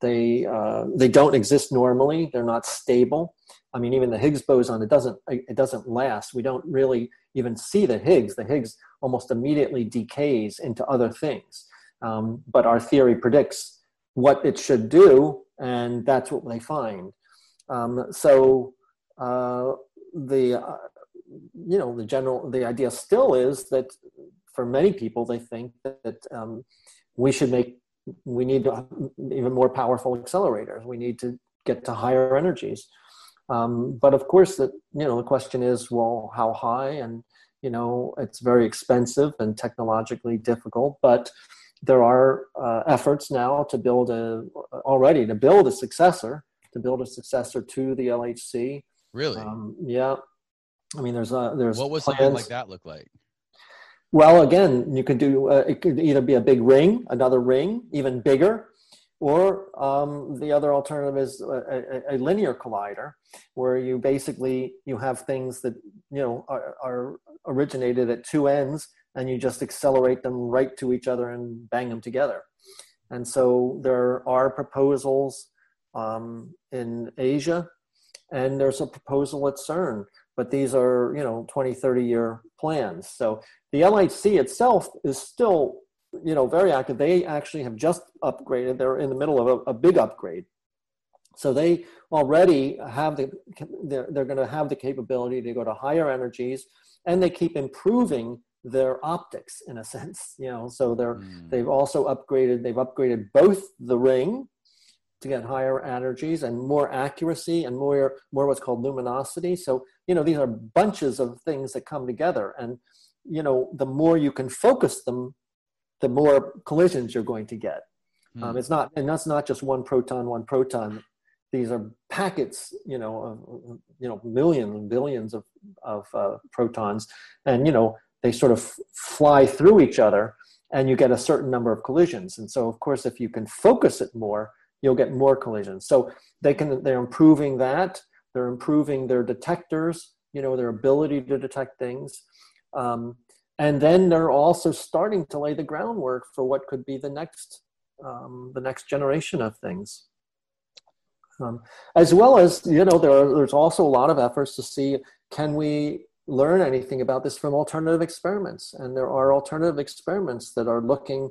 they uh, they don't exist normally. They're not stable. I mean even the higgs boson it doesn't it doesn't last. We don't really even see the higgs. The higgs almost immediately decays into other things. Um, but our theory predicts what it should do and that's what they find. Um, so uh, the uh, you know the general the idea still is that for many people they think that um, we should make we need even more powerful accelerators. We need to get to higher energies. Um, but of course, that you know the question is, well, how high? And you know, it's very expensive and technologically difficult. But there are uh, efforts now to build a already to build a successor to build a successor to the LHC. Really? Um, yeah. I mean, there's a there's what was plans. something like that look like? Well, again, you could do uh, it could either be a big ring, another ring, even bigger, or um, the other alternative is a, a, a, linear collider, where you basically you have things that you know are, are originated at two ends and you just accelerate them right to each other and bang them together. And so there are proposals um, in Asia, and there's a proposal at CERN, but these are, you know, 20, 30 year plans. So the LHC itself is still, you know, very active. They actually have just upgraded. They're in the middle of a, a big upgrade. So they already have the, they're, they're going to have the capability to go to higher energies, and they keep improving their optics in a sense you know so they're mm. they've also upgraded they've upgraded both the ring to get higher energies and more accuracy and more more what's called luminosity. So you know these are bunches of things that come together. And you know the more you can focus them the more collisions you're going to get. Mm. um, it's not and that's not just one proton one proton. These are packets you know of, you know millions and billions of of uh, protons. And you know they sort of fly through each other and you get a certain number of collisions. And so of course if you can focus it more you'll get more collisions. So they can they're improving that. They're improving their detectors you know their ability to detect things. Um, and then they're also starting to lay the groundwork for what could be the next um, the next generation of things. Um, as well as you know there are, there's also a lot of efforts to see can we learn anything about this from alternative experiments. And there are alternative experiments that are looking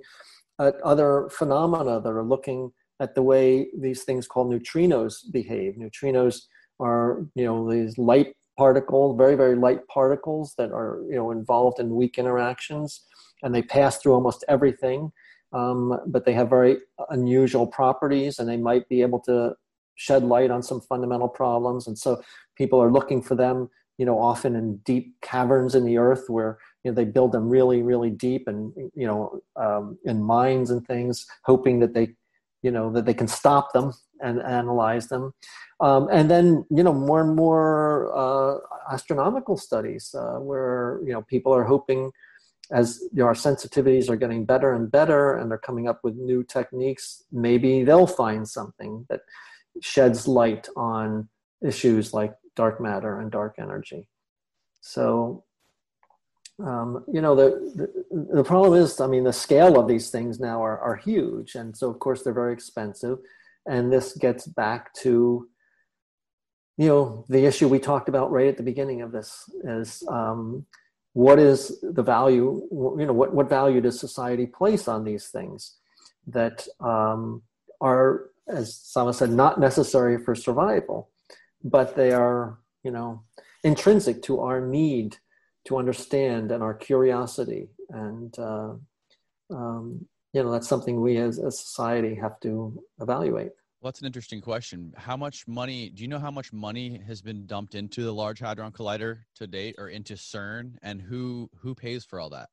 at other phenomena that are looking at the way these things called neutrinos behave. Neutrinos are, you know, these light particles, very, very light particles that are, you know, involved in weak interactions and they pass through almost everything. Um, but they have very unusual properties and they might be able to shed light on some fundamental problems. And so people are looking for them, you know, often in deep caverns in the earth where you know, they build them really, really deep and, you know, um, in mines and things, hoping that they, you know, that they can stop them and analyze them. Um, and then, you know, more and more uh, astronomical studies uh, where, you know, people are hoping as you know, our sensitivities are getting better and better and they're coming up with new techniques, maybe they'll find something that sheds light on issues like dark matter and dark energy. So, um, you know, the, the, the problem is, I mean, the scale of these things now are, are huge. And so, of course, they're very expensive. And this gets back to, you know, the issue we talked about right at the beginning of this is um, what is the value, you know, what, what value does society place on these things that um, are as Sama said, not necessary for survival, but they are, you know, intrinsic to our need to understand and our curiosity. And, uh, um, you know, that's something we as a society have to evaluate. Well, that's an interesting question. How much money, do you know how much money has been dumped into the Large Hadron Collider to date or into CERN and who, who pays for all that?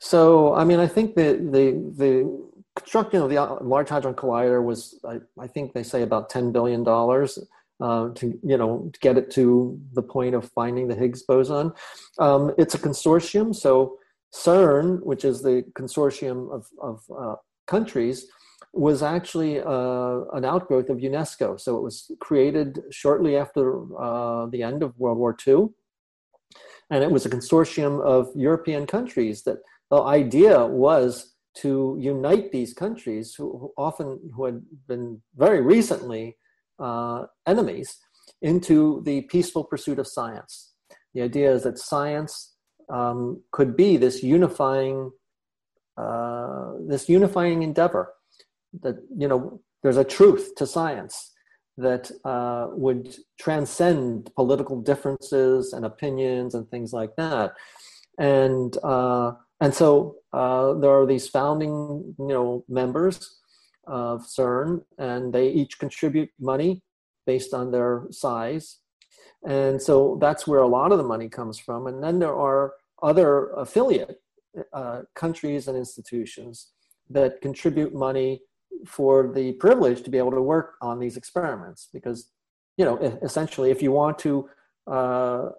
So, I mean, I think the, the, the construction of the Large Hadron Collider was, I, I think they say about $10 billion uh, to, you know, get it to the point of finding the Higgs boson. Um, it's a consortium. So CERN, which is the consortium of, of uh, countries, was actually uh, an outgrowth of UNESCO. So it was created shortly after uh, the end of World War II. And it was a consortium of European countries that the idea was to unite these countries who often who had been very recently uh, enemies into the peaceful pursuit of science. The idea is that science um, could be this unifying uh, this unifying endeavor that you know there's a truth to science that uh, would transcend political differences and opinions and things like that and uh, and so uh, there are these founding, you know, members of CERN, and they each contribute money based on their size. And so that's where a lot of the money comes from. And then there are other affiliate uh, countries and institutions that contribute money for the privilege to be able to work on these experiments. Because, you know, essentially, if you want to uh,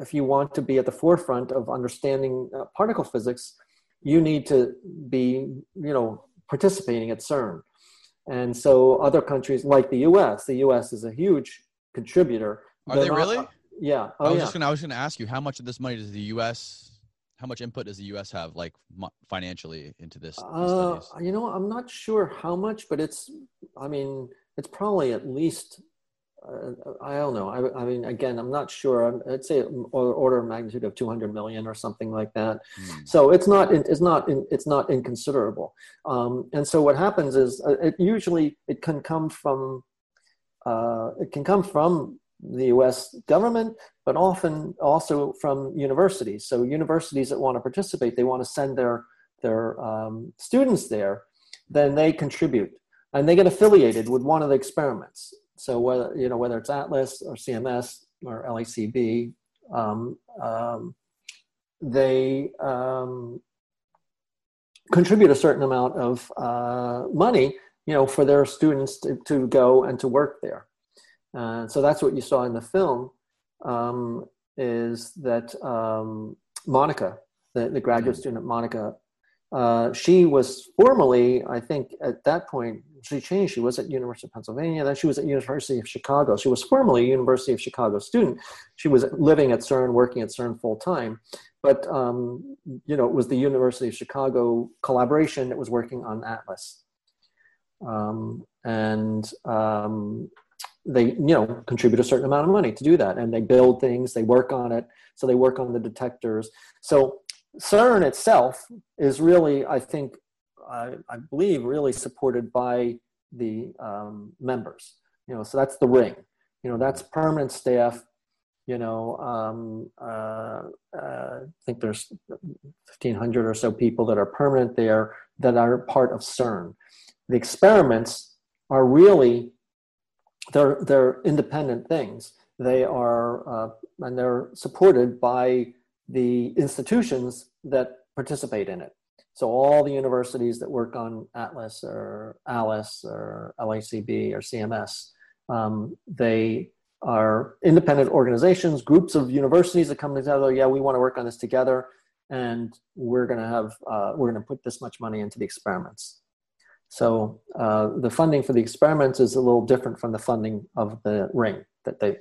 if you want to be at the forefront of understanding uh, particle physics, you need to be, you know, participating at CERN. And so other countries like the U.S., the U.S. is a huge contributor. Are They're they really? Not, yeah. Oh, I was yeah. just gonna, I was gonna ask you how much of this money does the U.S. How much input does the U.S. have, like financially, into this? Uh, you know, I'm not sure how much, but it's. I mean, it's probably at least I don't know. I, I, mean, again, I'm not sure. I'd say order of magnitude of 200 million or something like that. Mm. So it's not it's not it's not inconsiderable. Um, and so what happens is uh, it usually it can come from uh, it can come from the U.S. government, but often also from universities. So universities that want to participate, they want to send their their um, students there, then they contribute and they get affiliated with one of the experiments so whether you know whether it's Atlas or CMS or LHCb, um, um, they um, contribute a certain amount of uh, money, you know, for their students to, to go and to work there. Uh, so that's what you saw in the film. Um, is that um, Monica, the, the graduate student Monica, uh, she was formerly, I think, at that point, she changed. She was at University of Pennsylvania. Then she was at University of Chicago. She was formerly a University of Chicago student. She was living at CERN, working at CERN full time. But um, you know, it was the University of Chicago collaboration that was working on Atlas, um, and um, they you know contribute a certain amount of money to do that, and they build things. They work on it. So they work on the detectors. So CERN itself is really, I think, I, I believe, really supported by the um, members. You know, so that's the ring. You know, that's permanent staff. You know, um, uh, uh, I think there's 1,500 or so people that are permanent there that are part of CERN. The experiments are really they're they're independent things. They are uh, and they're supported by the institutions that participate in it. So all the universities that work on Atlas or Alice or LHCb or CMS, um, they are independent organizations, groups of universities that come together. Yeah, we want to work on this together, and we're going to have uh, we're going to put this much money into the experiments. So uh, the funding for the experiments is a little different from the funding of the ring that they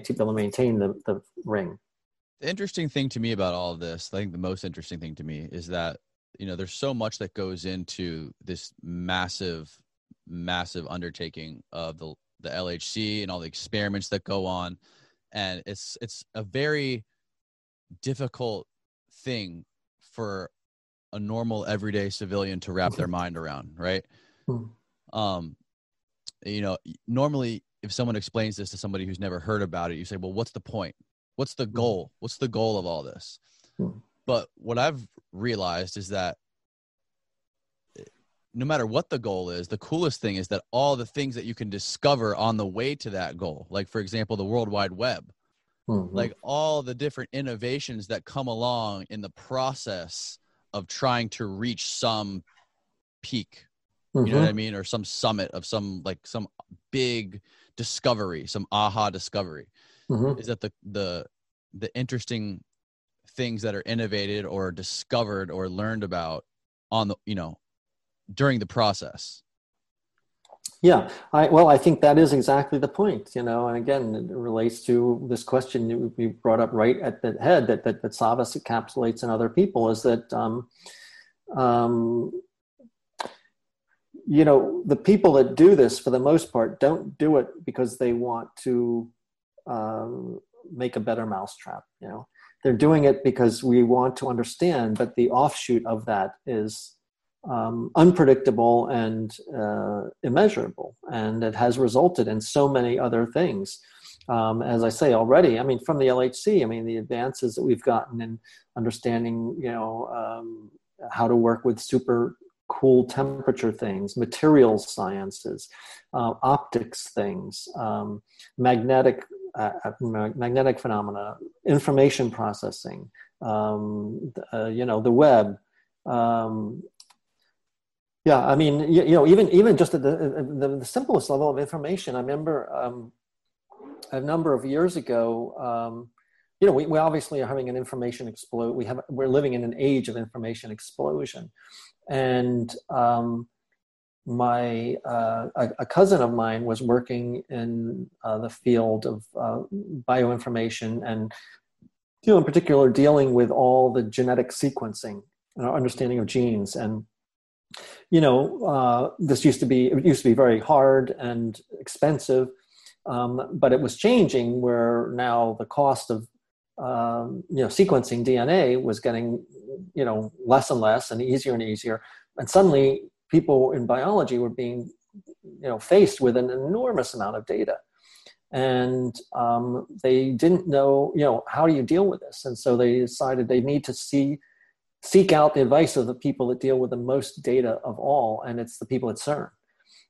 people maintain the, the ring. The interesting thing to me about all of this, I think the most interesting thing to me is that you know there's so much that goes into this massive massive undertaking of the the LHC and all the experiments that go on. And it's it's a very difficult thing for a normal everyday civilian to wrap their mind around right? Hmm. um you know normally if someone explains this to somebody who's never heard about it you say well what's the point what's the hmm. goal what's the goal of all this hmm. But what I've realized is that no matter what the goal is, the coolest thing is that all the things that you can discover on the way to that goal, like for example, the World Wide Web, mm-hmm. like all the different innovations that come along in the process of trying to reach some peak, mm-hmm. you know what I mm-hmm. mean? Or some summit of some like some big discovery, some aha discovery. Mm-hmm. Is that the the the interesting things that are innovated or discovered or learned about on the you know during the process yeah i well i think that is exactly the point you know and again it relates to this question we brought up right at the head that that, that savas encapsulates in other people is that um, um, you know the people that do this for the most part don't do it because they want to um, make a better mousetrap you know they're doing it because we want to understand, but the offshoot of that is um, unpredictable and uh, immeasurable, and it has resulted in so many other things. Um, as I say already, I mean, from the LHC, I mean, the advances that we've gotten in understanding, you know, um, how to work with super cool temperature things, materials sciences, uh, optics things, um, magnetic magnetic phenomena, information processing, um, uh, you know, the web. Um, yeah, I mean, you, you, know, even even just at the, the, the simplest level of information. I remember um, a number of years ago. Um, you know, we, we obviously are having an information explode. We have we're living in an age of information explosion, and um, my uh, a, a, cousin of mine was working in uh, the field of uh, bioinformation and you know in particular dealing with all the genetic sequencing and our understanding of genes. And you know uh, this used to be it used to be very hard and expensive um, but it was changing where now the cost of um, you know sequencing dna was getting you know less and less and easier and easier. And suddenly people in biology were being you know faced with an enormous amount of data. And um, they didn't know you know how do you deal with this? And so they decided they need to see seek out the advice of the people that deal with the most data of all and it's the people at cern.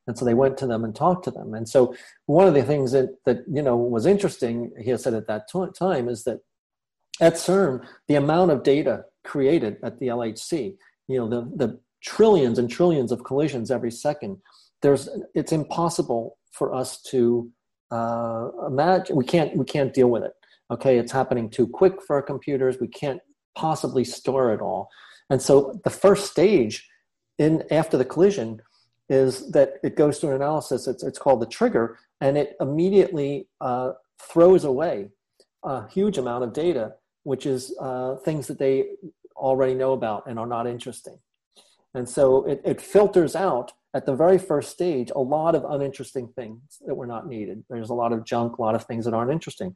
And so they went to them and talked to them. And so one of the things that that you know was interesting he said at that time is that at cern the amount of data created at the lhc you know the the trillions and trillions of collisions every second there's it's impossible for us to uh, imagine we can't we can't deal with it. Okay it's happening too quick for our computers we can't possibly store it all. And so the first stage in after the collision is that it goes through an analysis it's, it's called the trigger and it immediately uh, throws away a huge amount of data which is uh, things that they already know about and are not interesting and so it, it filters out at the very first stage a lot of uninteresting things that were not needed. There's a lot of junk, a lot of things that aren't interesting.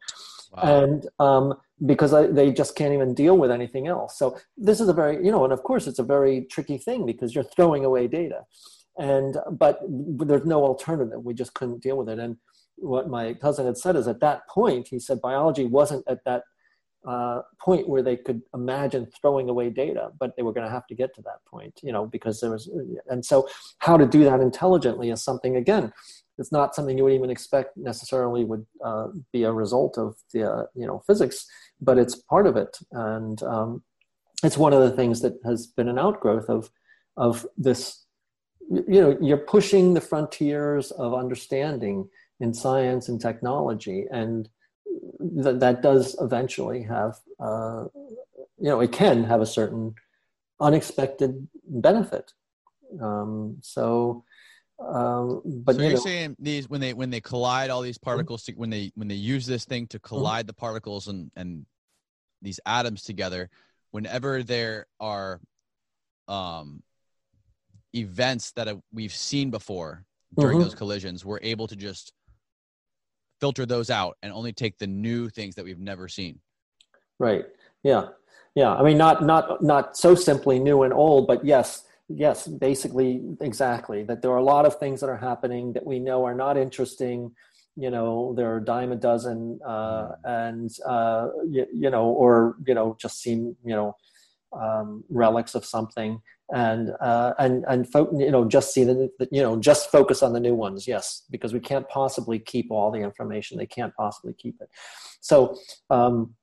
wow. and um, because I, they just can't even deal with anything else. So this is a very, you know, and of course it's a very tricky thing because you're throwing away data, and but there's no alternative. We just couldn't deal with it. And what my cousin had said is at that point, he said biology wasn't at that uh, point where they could imagine throwing away data, but they were going to have to get to that point, you know, because there was, and so how to do that intelligently is something again it's not something you would even expect necessarily would uh, be a result of the uh, you know physics, but it's part of it, and um, it's one of the things that has been an outgrowth of of this. You know, you're pushing the frontiers of understanding in science and technology, and th- that does eventually have uh, you know it can have a certain unexpected benefit. Um, so um, but so you're know, saying these when they when they collide all these particles to, when they when they use this thing to mm-hmm. collide the particles and and these atoms together, whenever there are um, events that we've seen before during mm-hmm. those collisions, we're able to just filter those out and only take the new things that we've never seen. Right. Yeah. Yeah. I mean, not not not so simply new and old, but yes, yes, basically, exactly. That there are a lot of things that are happening that we know are not interesting. You know, there are a dime a dozen, uh, and uh, you, you, know, or you know, just seem you know um, relics of something, and uh, and and fo- you know, just see the, you know, just focus on the new ones. Yes, because we can't possibly keep all the information. They can't possibly keep it. So. Um,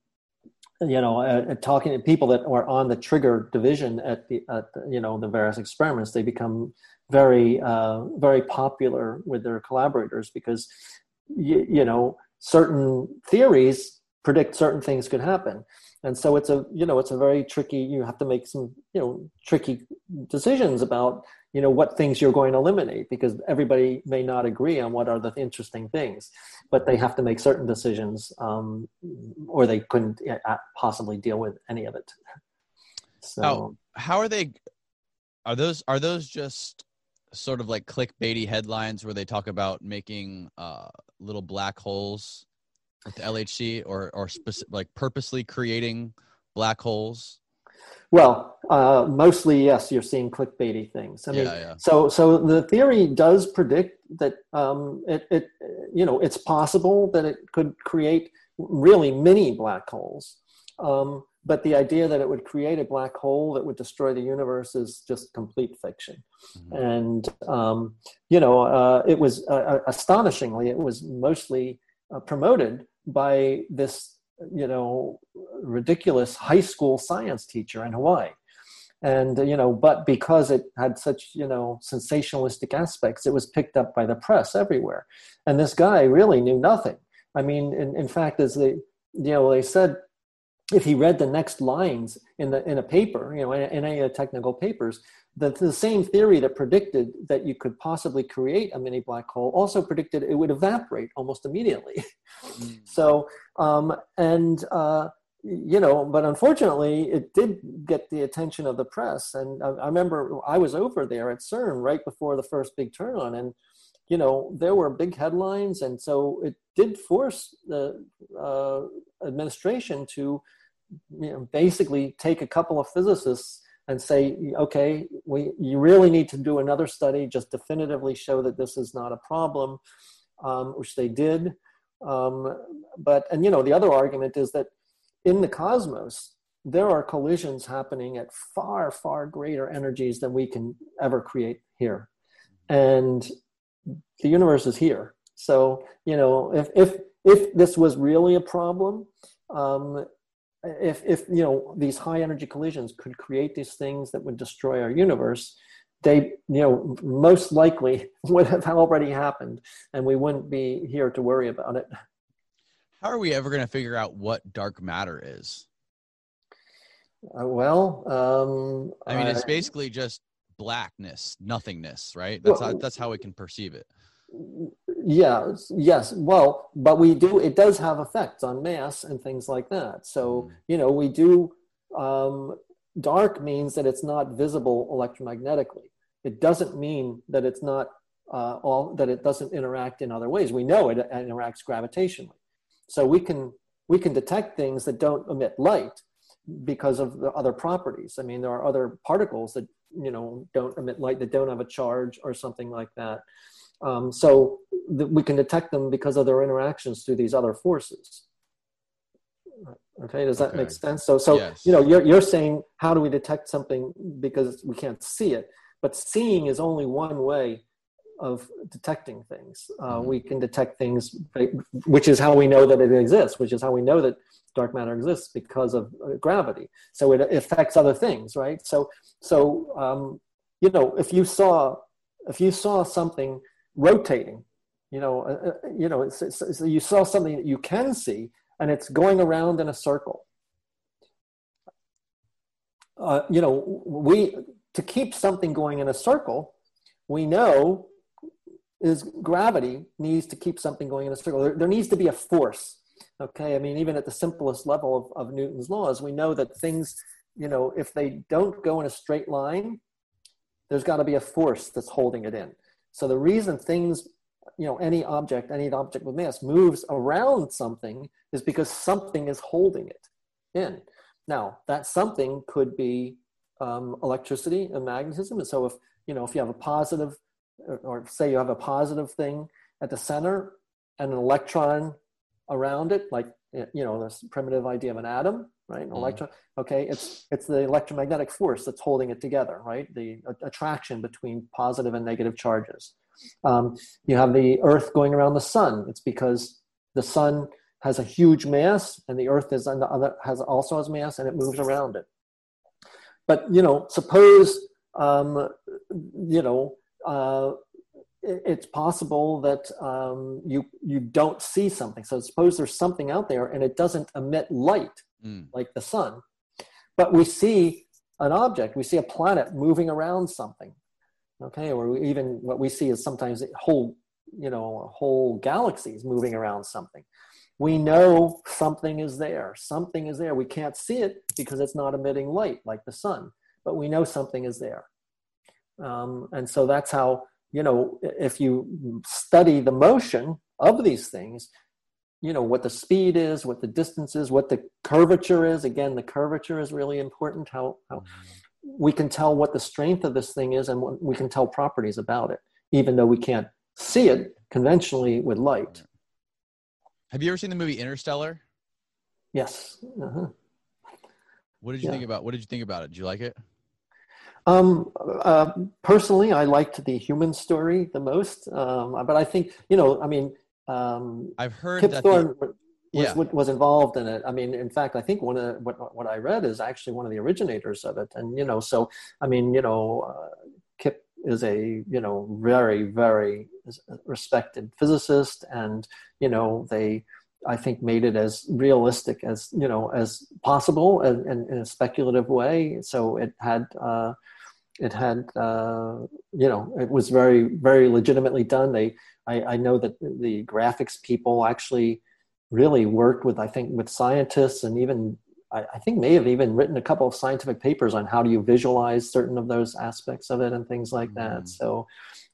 you know, uh, talking to people that are on the trigger division at the, at the you know, the various experiments, they become very, uh, very popular with their collaborators because, you know, certain theories predict certain things could happen and so it's a you know it's a very tricky you have to make some you know tricky decisions about you know what things you're going to eliminate because everybody may not agree on what are the interesting things but they have to make certain decisions um, or they couldn't possibly deal with any of it. So how, how are they are those are those just sort of like clickbaity headlines where they talk about making uh, little black holes with the LHC or or specific, like purposely creating black holes? Well, uh, mostly yes. You're seeing clickbaity things. I mean, yeah, yeah. so so the theory does predict that um, it, it you know it's possible that it could create really many black holes. Um, but the idea that it would create a black hole that would destroy the universe is just complete fiction. Mm-hmm. And um, you know, uh, it was uh, uh astonishingly, it was mostly uh, promoted by this you know ridiculous high school science teacher in hawaii. And you know but because it had such you know sensationalistic aspects it was picked up by the press everywhere. And this guy really knew nothing. I mean in, in fact as they you know they said if he read the next lines in the in a paper you know in, any of the technical papers the, the same theory that predicted that you could possibly create a mini black hole also predicted it would evaporate almost immediately. Mm. so, um, and, uh, you know, but unfortunately, it did get the attention of the press. And I, I, remember I was over there at CERN right before the first big turn on, and you know there were big headlines, and so it did force the uh, administration to you know, basically take a couple of physicists and say, okay, we, you really need to do another study, just definitively show that this is not a problem, um, which they did. Um, but, and you know, the other argument is that in the cosmos, there are collisions happening at far, far greater energies than we can ever create here. And the universe is here. So, you know, if, if, if this was really a problem, um, if if you know these high energy collisions could create these things that would destroy our universe they you know most likely would have already happened and we wouldn't be here to worry about it. How are we ever going to figure out what dark matter is? Uh, well um, i mean it's basically just blackness nothingness right? That's well, how, that's how we can perceive it yeah yes well but we do it does have effects on mass and things like that so mm. you know we do um, dark means that it's not visible electromagnetically it doesn't mean that it's not uh, all that it doesn't interact in other ways we know it, it interacts gravitationally so we can we can detect things that don't emit light because of the other properties. I mean, there are other particles that you know don't emit light that don't have a charge or something like that. Um, so th- we can detect them because of their interactions through these other forces. Okay, does that Okay. make sense? So, so Yes. you know, you're you're saying how do we detect something because we can't see it? But seeing is only one way of detecting things. Uh, Mhm. We can detect things, which is how we know that it exists, which is how we know that dark matter exists because of uh, gravity. So it affects other things, right? So, so um, you know, if you saw if you saw something rotating, you know, uh, uh, you know, it's, it's, it's- you saw something that you can see, and it's going around in a circle. Uh, you know, we to keep something going in a circle, we know is gravity needs to keep something going in a circle. There, there needs to be a force. Okay, I mean, even at the simplest level of, of Newton's laws, we know that things, you know, if they don't go in a straight line, there's got to be a force that's holding it in. So the reason things, you know, any object, any object with mass moves around something is because something is holding it in. Now, that something could be um, electricity and magnetism. And so if, you know, if you have a positive, or, or say you have a positive thing at the center and an electron around it, like, you know, this primitive idea of an atom, right? An Mhm. electron, okay, it's, it's the electromagnetic force that's holding it together, right? The a- attraction between positive and negative charges. Um, you have the earth going around the sun. It's because the sun has a huge mass and the earth is on the other has also has mass and it moves around it but you know suppose um, you know uh, it's possible that um, you you don't see something so suppose there's something out there and it doesn't emit light Mm. like the sun. But we see an object we see a planet moving around something okay? Or even what we see is sometimes whole you know whole galaxies moving around something. We know something is there. Something is there. We can't see it because it's not emitting light like the sun but we know something is there. Um, and so that's how you know if you study the motion of these things you know what the speed is what the distance is what the curvature is again the curvature is really important how, how we can tell what the strength of this thing is and what- we can tell properties about it even though we can't see it conventionally with light Have you ever seen the movie Interstellar? yes uh-huh. What did you Yeah. think about? What did you think about it? Did you like it? Um, uh, personally, I liked the human story the most, um, but I think you know, I mean, um, I've heard Kip that. Thorne the, was, yeah. was was involved in it. I mean, in fact, I think one of what what I read is actually one of the originators of it, and you know, so I mean, you know, uh, Kip is a you know very very respected physicist, and you know they. I think made it as realistic as you know as possible and, and in a speculative way. So it had uh, it had uh, you know it was very very legitimately done. They I, I know that the graphics people actually really worked with I think with scientists and even I, I think may have even written a couple of scientific papers on how do you visualize certain of those aspects of it and things like that. Mhm. So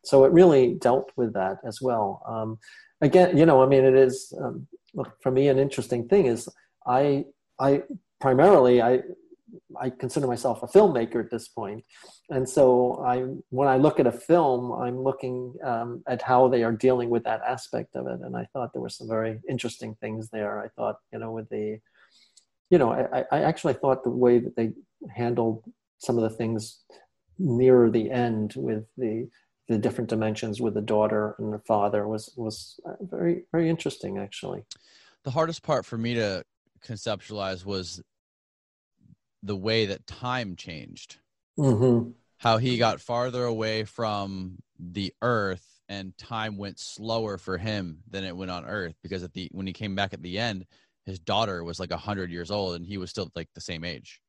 so it really dealt with that as well. Um, again, you know, I mean, it is um, look, for me an interesting thing is I I primarily I I consider myself a filmmaker at this point, and so I when I look at a film, I'm looking um, at how they are dealing with that aspect of it, and I thought there were some very interesting things there. I thought you know with the you know I, I actually thought the way that they handled some of the things nearer the end with the the different dimensions with the daughter and the father was was uh, very very interesting actually the hardest part for me to conceptualize was the way that time changed. Mm-hmm. How he got farther away from the Earth, and time went slower for him than it went on Earth because at the when he came back at the end, his daughter was like hundred years old, and he was still like the same age.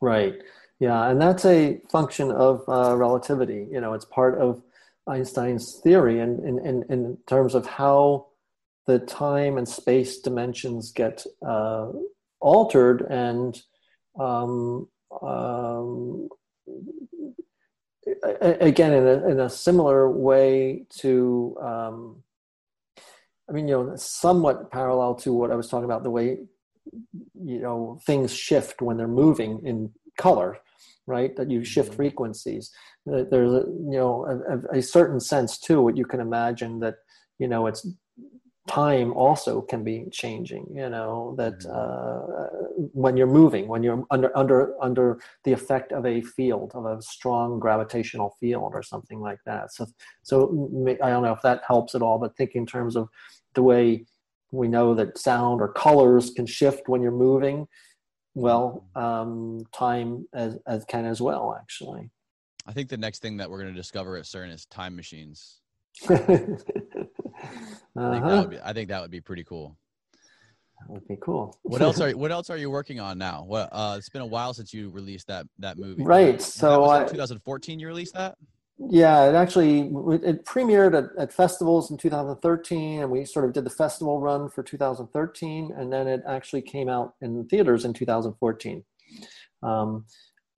right yeah and that's a function of uh, relativity you know it's part of einstein's theory and in, in, in terms of how the time and space dimensions get uh, altered and um, um, again in a, in a similar way to um, i mean you know somewhat parallel to what i was talking about the way you know things shift when they're moving in color right that you shift mm-hmm. frequencies there's a you know a, a, certain sense too what you can imagine that you know it's time also can be changing you know that mm-hmm. uh, when you're moving when you're under under under the effect of a field of a strong gravitational field or something like that so so i don't know if that helps at all but think in terms of the way we know that sound or colors can shift when you're moving well mm-hmm. um, time as, as can as well actually i think the next thing that we're going to discover at cern is time machines uh-huh. I, think that uh-huh. would be, I think that would be pretty cool. That would be cool. what else are What else are you working on now? What uh, it's been a while since you released that that movie. Right. So I, 2014 you released that. Yeah, it actually it premiered at, at, festivals in 2013, and we sort of did the festival run for 2013, and then it actually came out in theaters in 2014. Um,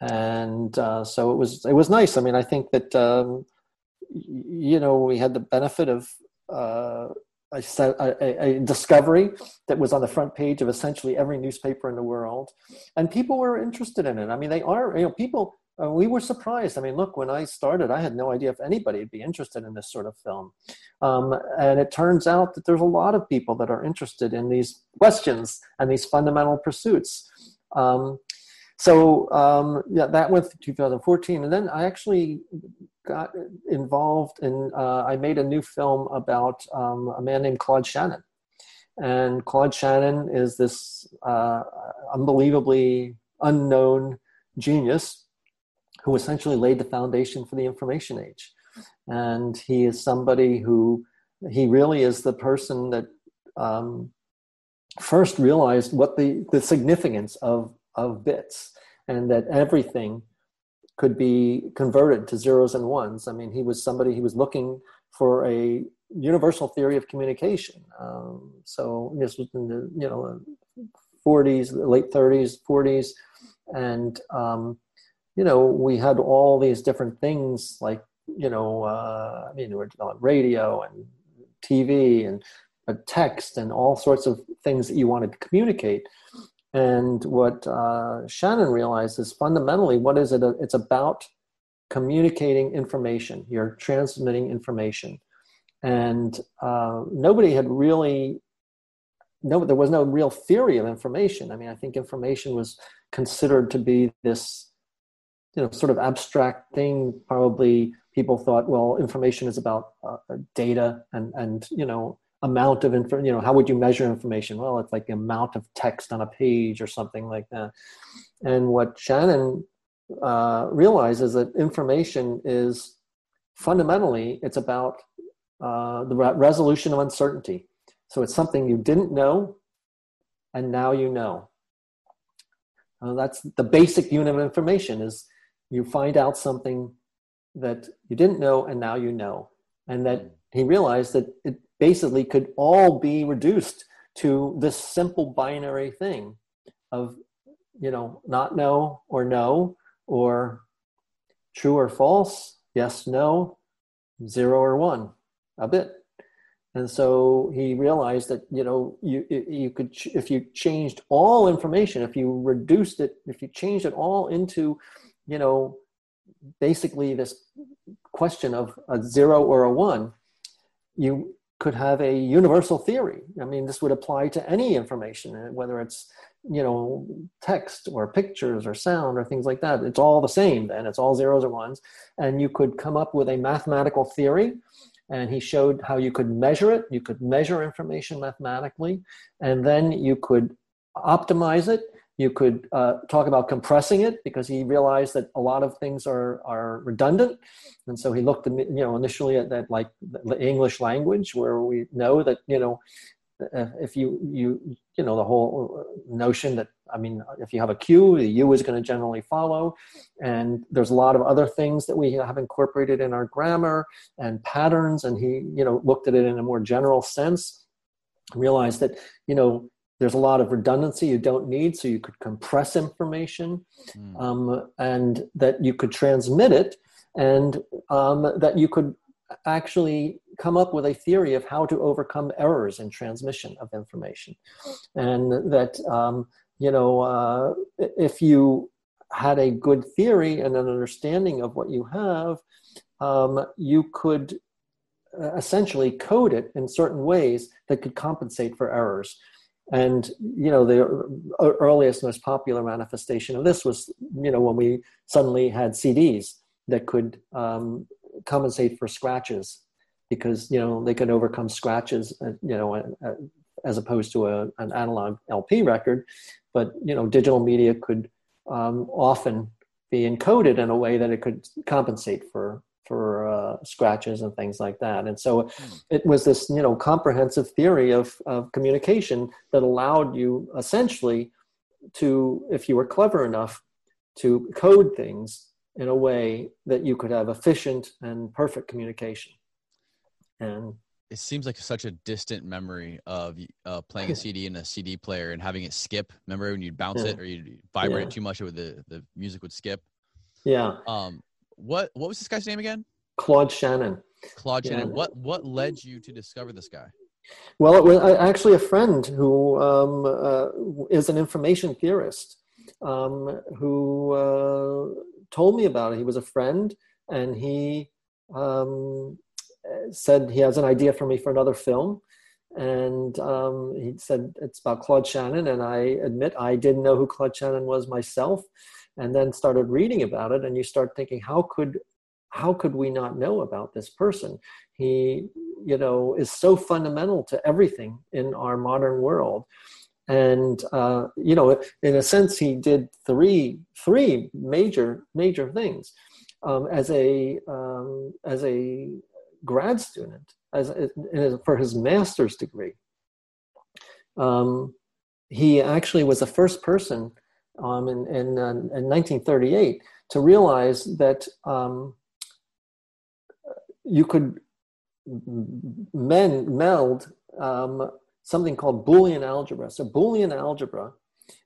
and uh, so it was it was nice. I mean, I think that um, you know we had the benefit of uh, a, a, discovery that was on the front page of essentially every newspaper in the world, and people were interested in it. I mean, they are you know people. Uh, we were surprised. I mean, look, when I started, I had no idea if anybody would be interested in this sort of film, um, and it turns out that there's a lot of people that are interested in these questions and these fundamental pursuits. Um, so um, yeah, that went through 2014, and then I actually got involved in. Uh, I made a new film about um, a man named Claude Shannon, and Claude Shannon is this uh, unbelievably unknown genius who essentially laid the foundation for the information age, and he is somebody who he really is the person that um, first realized what the the significance of of bits and that everything could be converted to zeros and ones. I mean, he was somebody, he was looking for a universal theory of communication. Um, so this was in the, you know, 40s, late 30s, 40s. And, um, you know, we had all these different things like, you know, uh, I mean, we were on radio and TV and text and all sorts of things that you wanted to communicate. And what uh, Shannon realized is fundamentally, what is it? It's about communicating information. You're transmitting information, and uh, nobody had really no. There was no real theory of information. I mean, I think information was considered to be this, you know, sort of abstract thing. Probably people thought, well, information is about uh, data and and you know amount of info you know how would you measure information? Well it's like the amount of text on a page or something like that. And what shannon uh, realizes that information is fundamentally it's about uh, the re- resolution of uncertainty. So it's something you didn't know and now you know. Uh, that's the basic unit of information is you find out something that you didn't know and now you know. And that he realized that it basically could all be reduced to this simple binary thing of you know not no or no or true or false yes no zero or one a bit. And so he realized that you know you you could if you changed all information if you reduced it if you changed it all into you know basically this question of a zero or a one you could have a universal theory. I mean, this would apply to any information, uh, whether it's you know text or pictures or sound or things like that. It's all the same. Then it's all zeros or ones, and you could come up with a mathematical theory. And he showed how you could measure it. You could measure information mathematically, and then you could optimize it you could uh, talk about compressing it because he realized that a lot of things are, are redundant. And so he looked, you know, initially at that like the English language where we know that, you know, if you, you, you know, the whole notion that, I mean, if you have a Q, the U is going to generally follow. And there's a lot of other things that we have incorporated in our grammar and patterns. And he, you know, looked at it in a more general sense, realized that, you know, there's a lot of redundancy you don't need, so you could compress information, mm. um, and that you could transmit it, and um, that you could actually come up with a theory of how to overcome errors in transmission of information. And that, um, you know, uh, if you had a good theory and an understanding of what you have, um, you could uh, essentially code it in certain ways that could compensate for errors. And you know, the earliest, most popular manifestation of this was, you know, when we suddenly had CDs that could um, compensate for scratches, because you know they could overcome scratches, uh, you know, uh, as opposed to a, an analog LP record. But you know, digital media could um, often be encoded in a way that it could compensate for for uh, scratches and things like that. And so hmm. it was this, you know, comprehensive theory of, of communication that allowed you essentially to, if you were clever enough, to code things in a way that you could have efficient and perfect communication. And it seems like such a distant memory of uh, playing a CD in a CD player and having it skip. Remember when you'd bounce yeah. it or you'd vibrate yeah. too much, it would the, the music would skip. Yeah. Um, what what was this guy's name again? Claude Shannon. Claude Shannon. What what led you to discover this guy? Well, it was actually a friend who um, uh, is an information theorist um, who uh, told me about it. He was a friend, and he um, said he has an idea for me for another film. And um, he said it's about Claude Shannon, and I admit I didn't know who Claude Shannon was myself and then started reading about it and you start thinking how could how could we not know about this person? He you know is so fundamental to everything in our modern world. And uh, you know in a sense he did three three major major things. Um, as a um, as a grad student as, as for his master's degree um, he actually was the first person um, in, in, uh, in 1938 to realize that um, you could men, meld um, something called Boolean algebra. So Boolean algebra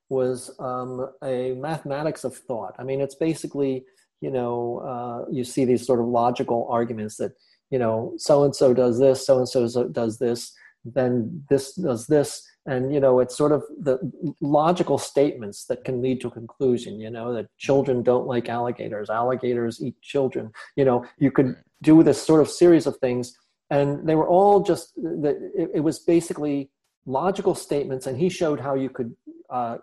was um, a mathematics of thought. I mean, it's basically, you know, uh, you see these sort of logical arguments that, you know, so and so does this, so and so does this, then this does this, and you know it's sort of the logical statements that can lead to a conclusion you know that children don't like alligators alligators eat children you know you could do this sort of series of things. And they were all just that it, was basically logical statements and he showed how you could uh,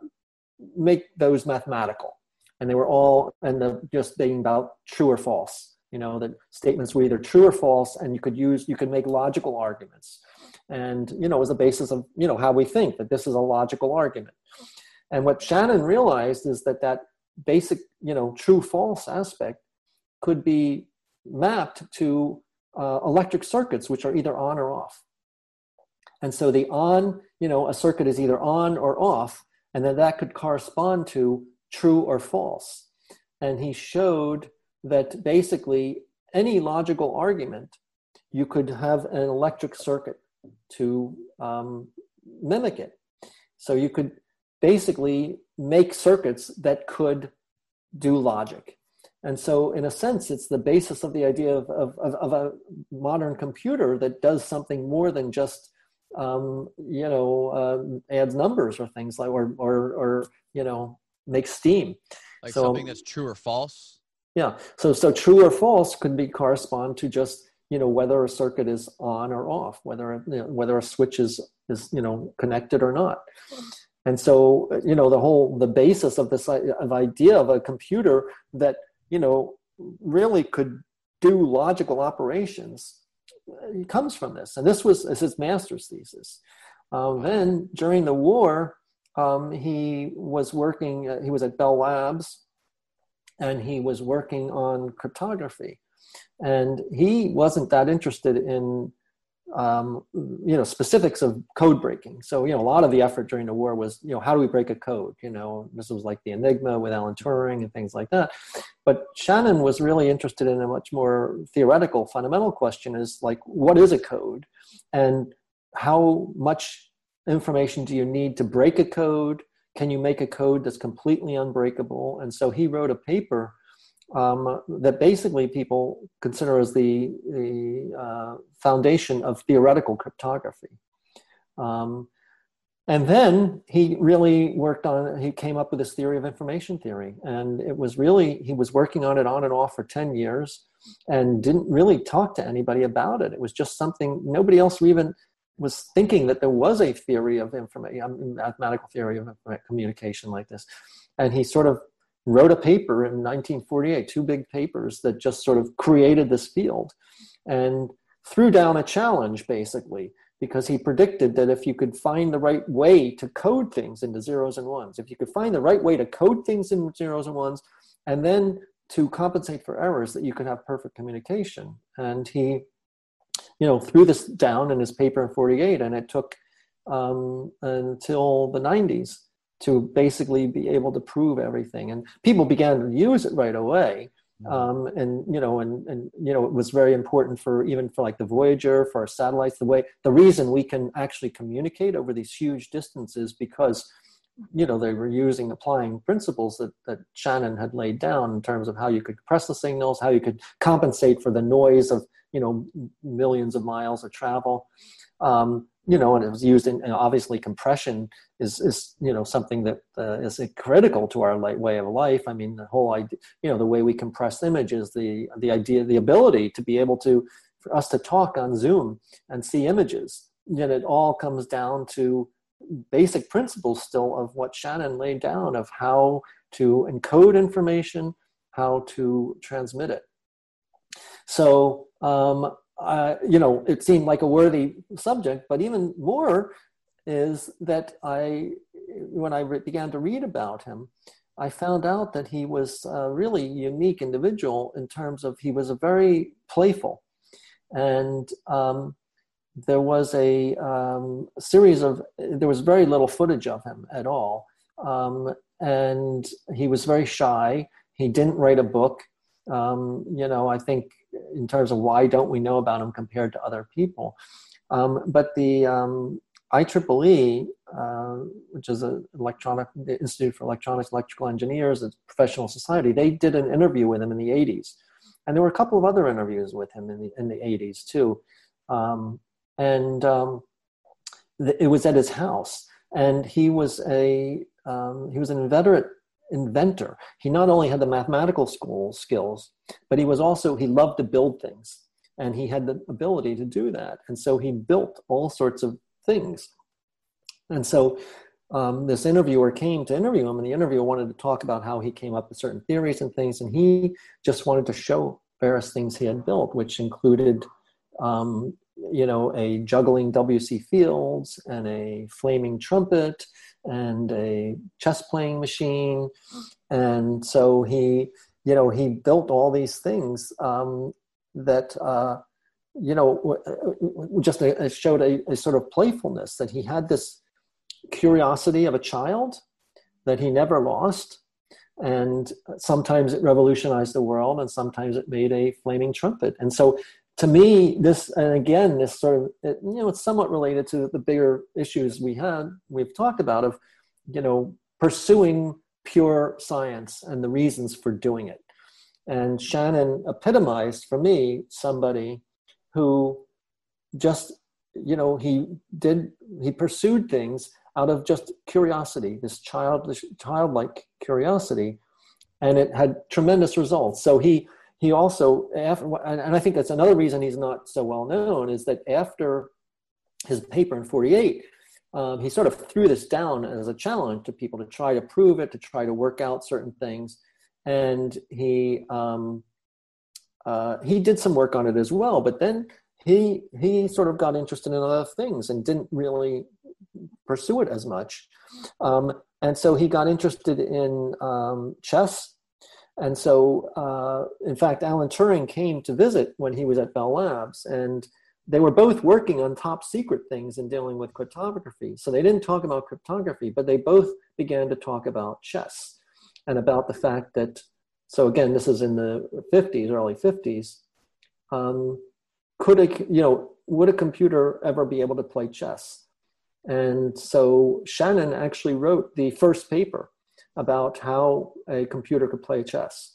make those mathematical. And they were all and the, just being about true or false you know that statements were either true or false and you could use you could make logical arguments. And you know was the basis of you know how we think that this is a logical argument. And what shannon realized is that that basic you know true false aspect could be mapped to uh, electric circuits which are either on or off and so the on you know a circuit is either on or off and then that could correspond to true or false and he showed that basically any logical argument you could have an electric circuit to um, mimic it. So you could basically make circuits that could do logic. And so, in a sense, it's the basis of the idea of, of, of a modern computer that does something more than just, um, you know, uh, adds numbers or things like, or, or, or, you know, makes steam. Like so, something that's true or false? Yeah. So, so true or false could be correspond to just you know whether a circuit is on or off whether you know, whether a switch is is you know connected or not and so you know the whole the basis of this of idea of a computer that you know really could do logical operations uh, comes from this. And this was his master's thesis. Um, then during the war um, he was working uh, he was at bell labs and he was working on cryptography. And he wasn't that interested in um, you know specifics of code breaking. So you know a lot of the effort during the war was you know how do we break a code? You know this was like the enigma with alan turing and things like that. But shannon was really interested in a much more theoretical fundamental question is like what is a code? And how much information do you need to break a code? Can you make a code that's completely unbreakable? And so he wrote a paper um, that basically people consider as the, the uh, foundation of theoretical cryptography. Um, and then he really worked on, he came up with this theory of information theory. And it was really, he was working on it on and off for 10 years and didn't really talk to anybody about it. It was just something, nobody else even was thinking that there was a theory of information, mathematical theory of communication like this. And he sort of wrote a paper in 1948, two big papers that just sort of created this field and threw down a challenge basically because he predicted that if you could find the right way to code things into zeros and ones, if you could find the right way to code things in zeros and ones, and then to compensate for errors, that you could have perfect communication. And he, you know, threw this down in his paper in 48, and it took um, until the 90s to basically be able to prove everything. And people began to use it right away. Mm-hmm. um, and you know and and you know it was very important for even for like the voyager for our satellites the way the reason we can actually communicate over these huge distances because you know they were using applying principles that, that shannon had laid down in terms of how you could compress the signals how you could compensate for the noise of you know millions of miles of travel um, you know, and it was used in obviously compression is is you know something that uh, is critical to our light way of life. I mean, the whole idea, you know, the way we compress images, the the idea, the ability to be able to for us to talk on Zoom and see images. Yet it all comes down to basic principles still of what Shannon laid down of how to encode information, how to transmit it. So um, uh, you know, it seemed like a worthy subject. But even more is that I, when I re- began to read about him, I found out that he was a really unique individual in terms of he was a very playful, and um, there was a um, series of there was very little footage of him at all, um, and he was very shy. He didn't write a book. Um, you know, I think in terms of why don't we know about him compared to other people. Um, but the um, IEEE, uh, which is an electronic the Institute for Electronics Electrical Engineers, a professional society, they did an interview with him in the 80s. And there were a couple of other interviews with him in the, in the 80s too. Um, and um, it was at his house. And he was a um, he was an inveterate inventor. He not only had the mathematical school skills, but he was also, he loved to build things and he had the ability to do that. And so he built all sorts of things. And so um, this interviewer came to interview him, and the interviewer wanted to talk about how he came up with certain theories and things, and he just wanted to show various things he had built, which included, um, you know, a juggling W.C. Fields and a flaming trumpet and a chess playing machine. And so he, you know, he built all these things um, that, uh, you know, just a, showed a, a sort of playfulness that he had this curiosity of a child that he never lost and sometimes it revolutionized the world and sometimes it made a flaming trumpet and so to me, this and again, this sort of it, you know, it's somewhat related to the bigger issues we had we've talked about of you know pursuing pure science and the reasons for doing it. And Shannon epitomized for me somebody who just you know he did he pursued things out of just curiosity, this childish childlike curiosity, and it had tremendous results. So he he also and i think that's another reason he's not so well known is that after his paper in 48 um, he sort of threw this down as a challenge to people to try to prove it to try to work out certain things. And he um, uh, he did some work on it as well but then he he sort of got interested in other things and didn't really pursue it as much. Um, and so he got interested in um, chess and so, uh, in fact, Alan Turing came to visit when he was at Bell Labs, and they were both working on top secret things and dealing with cryptography. So they didn't talk about cryptography, but they both began to talk about chess and about the fact that, so again, this is in the 50s, early 50s. Um, could a, you know, would a computer ever be able to play chess? And so Shannon actually wrote the first paper about how a computer could play chess.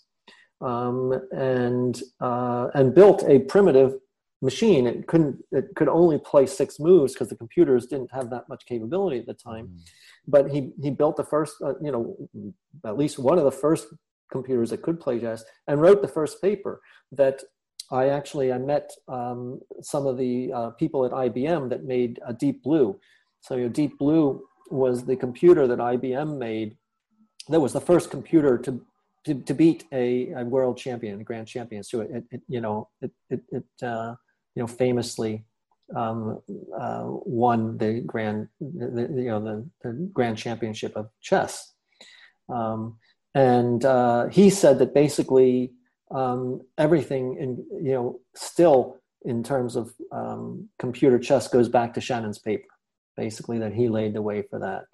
um, and uh, and built a primitive machine. It couldn't. It could only play six moves because the computers didn't have that much capability at the time. Mm. But he he built the first, uh, you know, at least one of the first computers that could play chess, and wrote the first paper that I actually I met um, some of the uh, people at IBM that made a Deep Blue. So you know, Deep Blue was the computer that IBM made. That was the first computer to to, to beat a, a, world champion, a grand champion. So it, it you know it it, it uh, you know famously um, uh, won the grand the, you know the, the grand championship of chess. Um, and uh, he said that basically um, everything in you know still in terms of um, computer chess goes back to Shannon's paper, basically that he laid the way for that.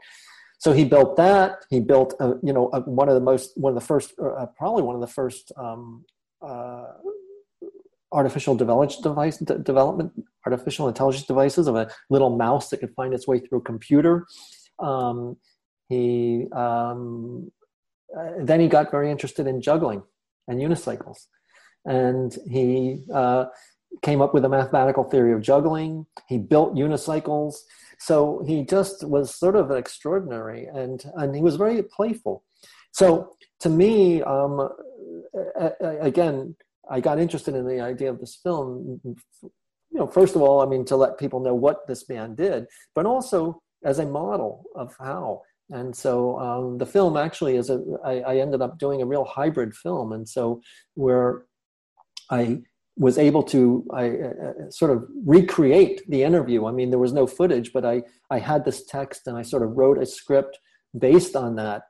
So he built that. He built, you know, one of the most, one of the first, uh, probably one of the first um, uh, artificial development device development, artificial intelligence devices of a little mouse that could find its way through a computer. Um, he um, uh, then he got very interested in juggling and unicycles, and he uh, came up with a mathematical theory of juggling. He built unicycles. So he just was sort of extraordinary, and and he was very playful. So to me, um, again, I got interested in the idea of this film. You know, first of all, I mean, to let people know what this man did, but also as a model of how. And so um, the film actually is a. I, I ended up doing a real hybrid film, and so where I was able to I, uh, sort of recreate the interview. I mean, there was no footage, but I, I had this text and I sort of wrote a script based on that,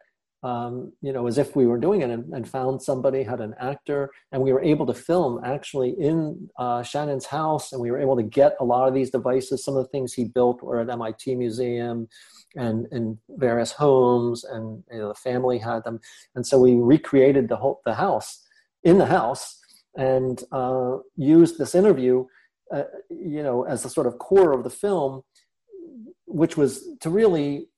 um, you know, as if we were doing it and, and, found somebody, had an actor, and we were able to film actually in uh, Shannon's house. And we were able to get a lot of these devices. Some of the things he built were at MIT Museum and in various homes, and you know, the family had them. And so we recreated the whole the house in the house and uh, used this interview, uh, you know, as the sort of core of the film, which was to really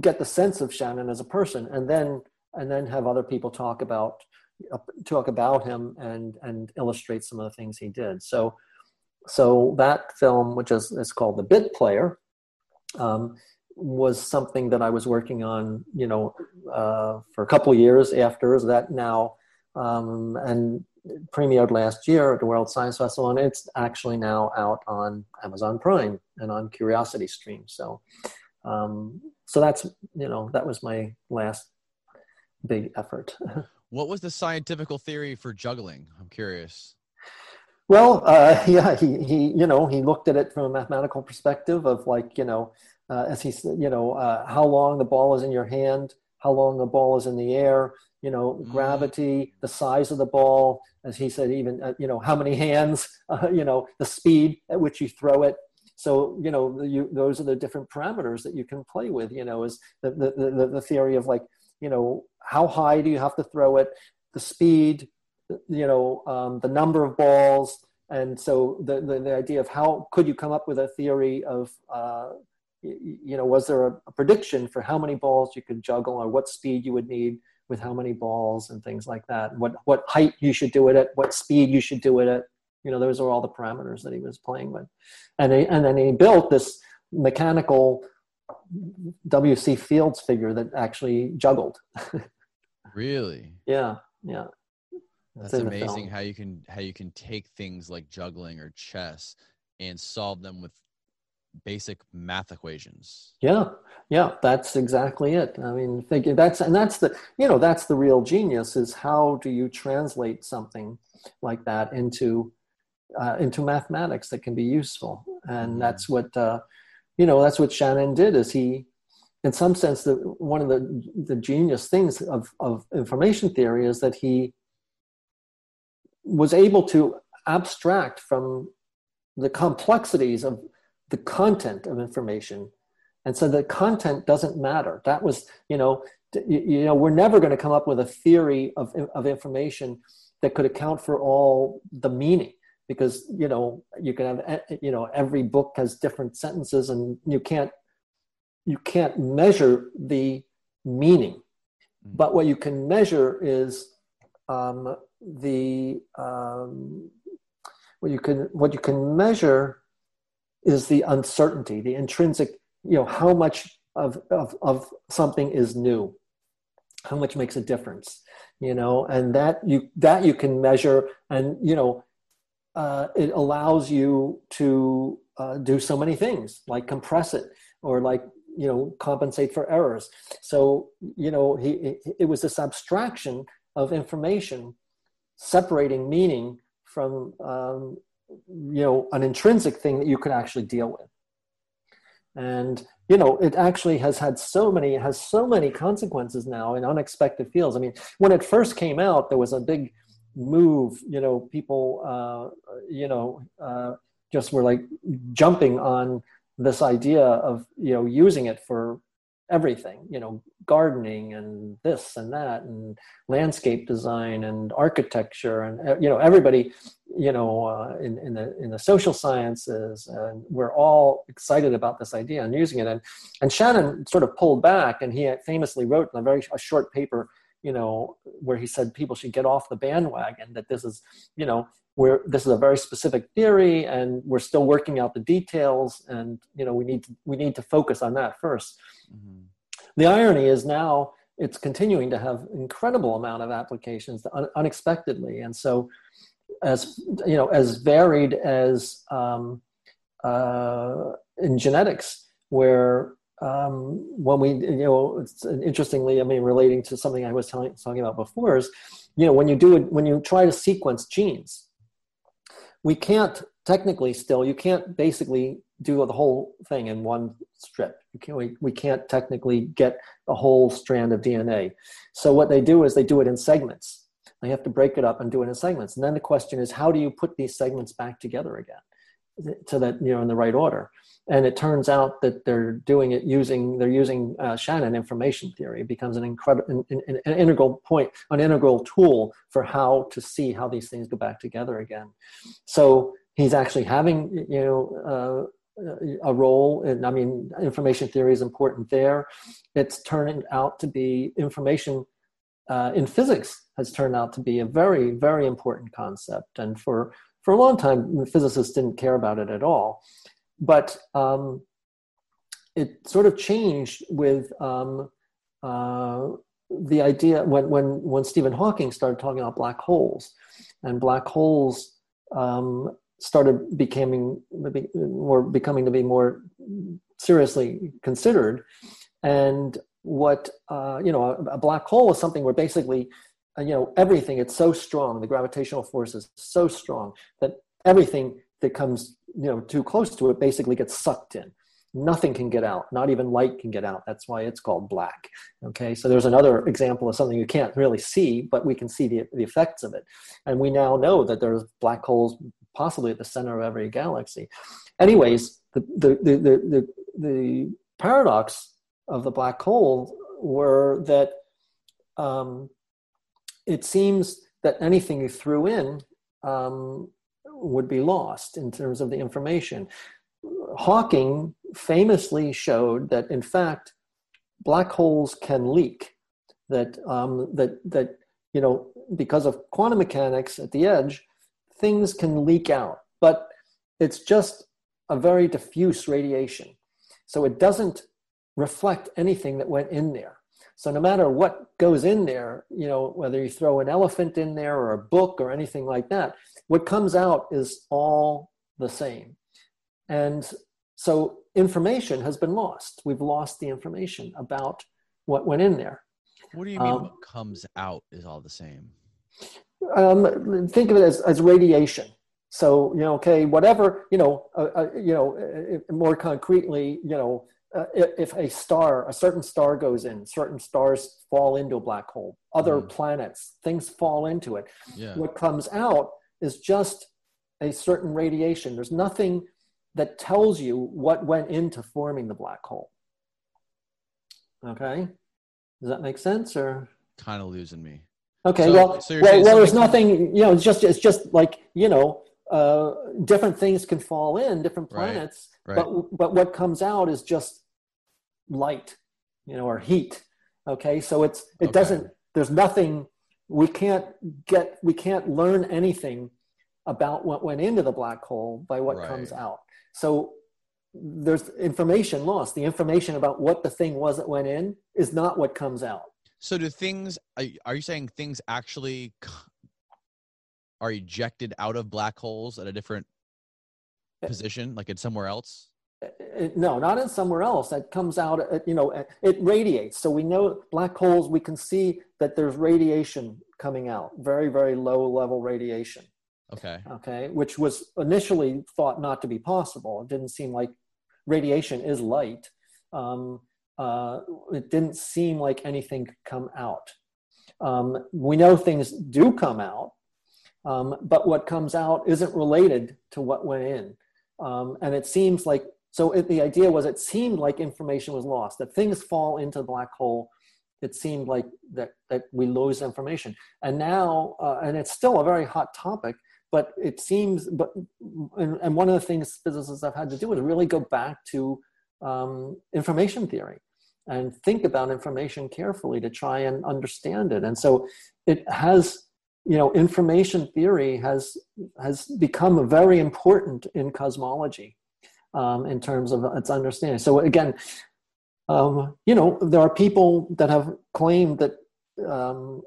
get the sense of Shannon as a person, and then and then have other people talk about uh, talk about him and and illustrate some of the things he did. So so that film, which is, is called The Bit Player, um, was something that I was working on, you know, uh, for a couple years after that now, um, and premiered last year at the World Science Festival, and it's actually now out on Amazon Prime and on Curiosity Stream. So, um, so that's you know that was my last big effort. what was the scientific theory for juggling? I'm curious. Well, uh, yeah, he he you know he looked at it from a mathematical perspective of like you know uh, as he said you know uh, how long the ball is in your hand, how long the ball is in the air, you know, mm. gravity, the size of the ball, as he said, even, uh, you know, how many hands, uh, you know, the speed at which you throw it. So, you know, you, those are the different parameters that you can play with, you know, is the, the, the, the theory of like, you know, how high do you have to throw it, the speed, you know, um, the number of balls. And so the, the, the, idea of how could you come up with a theory of, uh, you know, was there a, a prediction for how many balls you could juggle or what speed you would need with how many balls and things like that. What what height you should do it at, what speed you should do it at. You know, those are all the parameters that he was playing with, and he, and then he built this mechanical W.C. Fields figure that actually juggled. really? Yeah, yeah. That's amazing how you can how you can take things like juggling or chess and solve them with basic math equations. Yeah, yeah, that's exactly it. I mean, think that's and that's the you know that's the real genius is how do you translate something like that into uh, into mathematics that can be useful, and mm-hmm. that's what uh, you know that's what Shannon did. Is he, in some sense, the one of the the genius things of of information theory is that he was able to abstract from the complexities of the content of information. And so the content doesn't matter. That was you know you, know we're never going to come up with a theory of, of information that could account for all the meaning because you know you can have eh, you know every book has different sentences and you can't you can't measure the meaning. Mm. but what you can measure is um, the um, what you can what you can measure is the uncertainty, the intrinsic, you know, how much of, of, of something is new, how much makes a difference, you know, and that you that you can measure, and you know, uh, it allows you to uh, do so many things, like compress it, or like you know compensate for errors. So you know, he it was this abstraction of information separating meaning from um, you know an intrinsic thing that you could actually deal with. And you know it actually has had so many has so many consequences now in unexpected fields. I mean when it first came out there was a big move you know people uh, you know uh, just were like jumping on this idea of you know using it for everything you know gardening and this and that and landscape design and architecture and uh, you know everybody you know uh, in, in the in the social sciences and we're all excited about this idea and using it. And and shannon sort of pulled back and he famously wrote in a very a short paper you know where he said people should get off the bandwagon that this is you know where this is a very specific theory and we're still working out the details and you know we need to we need to focus on that 1st mm-hmm. the irony is now it's continuing to have incredible amount of applications un- unexpectedly and so as you know as varied as um, uh, in genetics where um, when we you know it's interestingly i mean relating to something i was telling, talking about before is you know when you do it when you try to sequence genes we can't technically still you can't basically do the whole thing in one strip. You can't, we, we can't technically get a whole strand of dna so what they do is they do it in segments. They have to break it up and do it in segments. And then the question is how do you put these segments back together again so that you know in the right order and it turns out that they're doing it using they're using uh, Shannon information theory. It becomes an incredible an, an, an, integral point, an integral tool for how to see how these things go back together again. So he's actually having you know. Uh, a role and i mean information theory is important there it's turning out to be information uh, in physics has turned out to be a very very important concept and for for a long time physicists didn't care about it at all but um, it sort of changed with um, uh, the idea when when when Stephen Hawking started talking about black holes, and black holes um, started becoming more becoming to be more seriously considered, and what uh, you know a, a, black hole is something where basically uh, you know everything it's so strong the gravitational force is so strong that everything that comes you know too close to it basically gets sucked in. Nothing can get out. Not even light can get out. That's why it's called black. Okay? So there's another example of something you can't really see but we can see the, the effects of it. And we now know that there's black holes possibly at the center of every galaxy. Anyways the the the the, the paradox of the black hole were that um, it seems that anything you threw in um, would be lost in terms of the information. Hawking famously showed that, in fact, black holes can leak. That um, that that you know because of quantum mechanics at the edge, things can leak out, but it's just a very diffuse radiation, so it doesn't reflect anything that went in there. So no matter what goes in there, you know, whether you throw an elephant in there or a book or anything like that, what comes out is all the same. And so information has been lost. We've lost the information about what went in there. What do you mean um, what comes out is all the same? Um, think of it as, as radiation. So, you know, okay, whatever, you know, uh, uh, you know, uh, more concretely, you know, uh, if a star, a certain star goes in, certain stars fall into a black hole, other mm. planets, things fall into it. Yeah. What comes out is just a certain radiation. There's nothing that tells you what went into forming the black hole. Okay? Does that make sense or? Kind of losing me. Okay, so, well, so well, well there's nothing, you know, it's just, it's just like, you know, uh, different things can fall in, different planets, right, right. but but what comes out is just light, you know, or heat. Okay, so it's it okay. doesn't. There's nothing we can't get we can't learn anything about what went into the black hole by what Right. comes out so there's information lost the information about what the thing was that went in is not what comes out So do things? Are you- saying things actually are ejected out of black holes at a different position, like it's somewhere else? No not in somewhere else. That comes out uh, you know uh, it radiates. So we know black holes we can see that there's radiation coming out very very low level radiation. Okay. okay which was initially thought not to be possible. It didn't seem like radiation is light. Um, uh, it didn't seem like anything could come out. Um, we know things do come out um, but what comes out isn't related to what went in. Um, and it seems like so it, the idea was it seemed like information was lost that things fall into the black hole it seemed like that that we lose information. And now uh, and it's still a very hot topic but it seems but and, and one of the things physicists have had to do is really go back to um, information theory and think about information carefully to try and understand it. And so it has you know information theory has has become very important in cosmology um, in terms of its understanding. So again um, you know there are people that have claimed that um,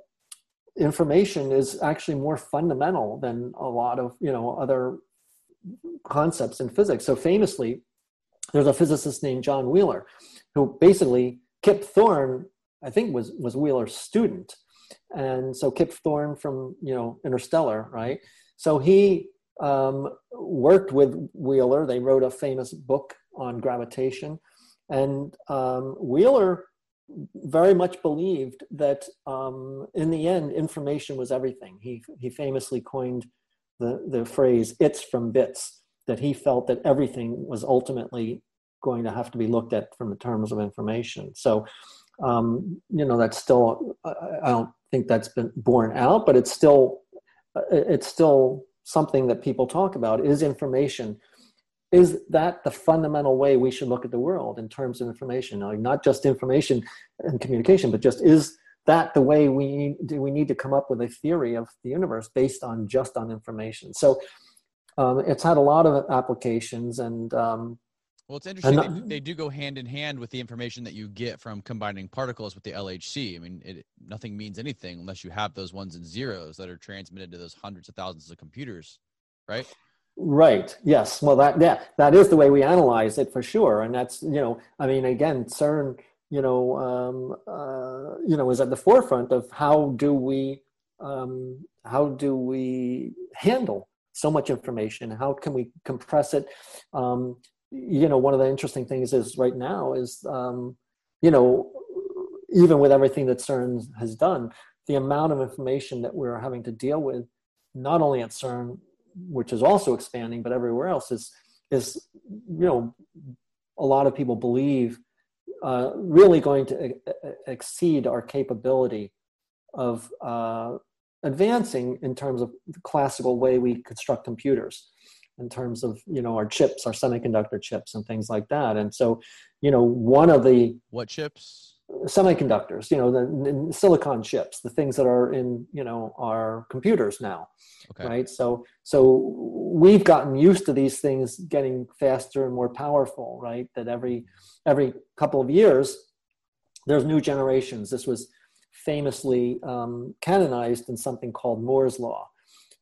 information is actually more fundamental than a lot of you know other concepts in physics. So famously there's a physicist named john wheeler who basically kip thorne i think was was wheeler's student. And so kip thorne from you know interstellar right? So he um, worked with wheeler. They wrote a famous book on gravitation. And um, wheeler very much believed that um, in the end information was everything. He, he famously coined the, the phrase it's from bits that he felt that everything was ultimately going to have to be looked at from the terms of information. So um, you know that's still I, don't think that's been borne out but it's still uh, it's still something that people talk about is information. Is that the fundamental way we should look at the world in terms of information? Not just information and communication but just is that the way we do we need to come up with a theory of the universe based on just on information? So um, it's had a lot of applications and um, Well, it's interesting. not- they, they do go hand in hand with the information that you get from combining particles with the LHC. I mean, it, nothing means anything unless you have those ones and zeros that are transmitted to those hundreds of thousands of computers, right? Right. Yes. Well, that yeah, that is the way we analyze it for sure, and that's you know, I mean, again, CERN, you know, um, uh, you know, is at the forefront of how do we um, how do we handle so much information? How can we compress it? Um, you know, one of the interesting things is right now is um, you know, even with everything that CERN has done, the amount of information that we're having to deal with, not only at CERN which is also expanding, but everywhere else is is you know a lot of people believe uh, really going to exceed our capability of uh, advancing in terms of the classical way we construct computers in terms of you know our chips our semiconductor chips and things like that. And so you know one of the What chips? semiconductors you know the, silicon chips the things that are in you know our computers now Okay. right? So so we've gotten used to these things getting faster and more powerful right? That every every couple of years there's new generations. This was famously um, canonized in something called moore's law.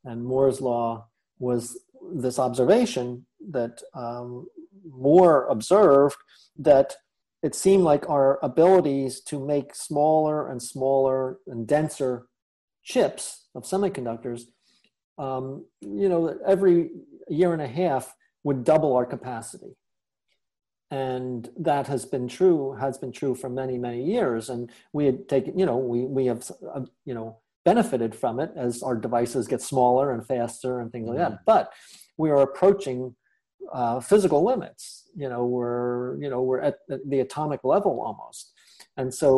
And moore's law was this observation that um, moore observed that it seemed like our abilities to make smaller and smaller and denser chips of semiconductors um, you know, every year and a half would double our capacity. And that has been true, has been true for many, many years. And we had taken, you know, we, we have, uh, you know, benefited from it as our devices get smaller and faster and things like that. But we are approaching uh, physical limits. You know, we're, you know, we're at the atomic level almost. And so,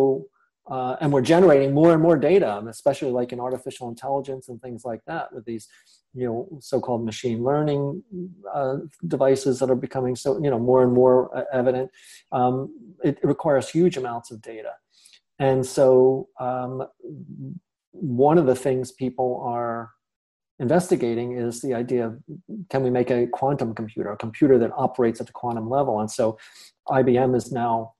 uh, and we're generating more and more data, especially like in artificial intelligence and things like that with these, you know, so-called machine learning uh, devices that are becoming so, you know, more and more uh, evident. Um, it, it requires huge amounts of data, and so um, one of the things people are investigating is the idea of can we make a quantum computer, a computer that operates at the quantum level? And so IBM has now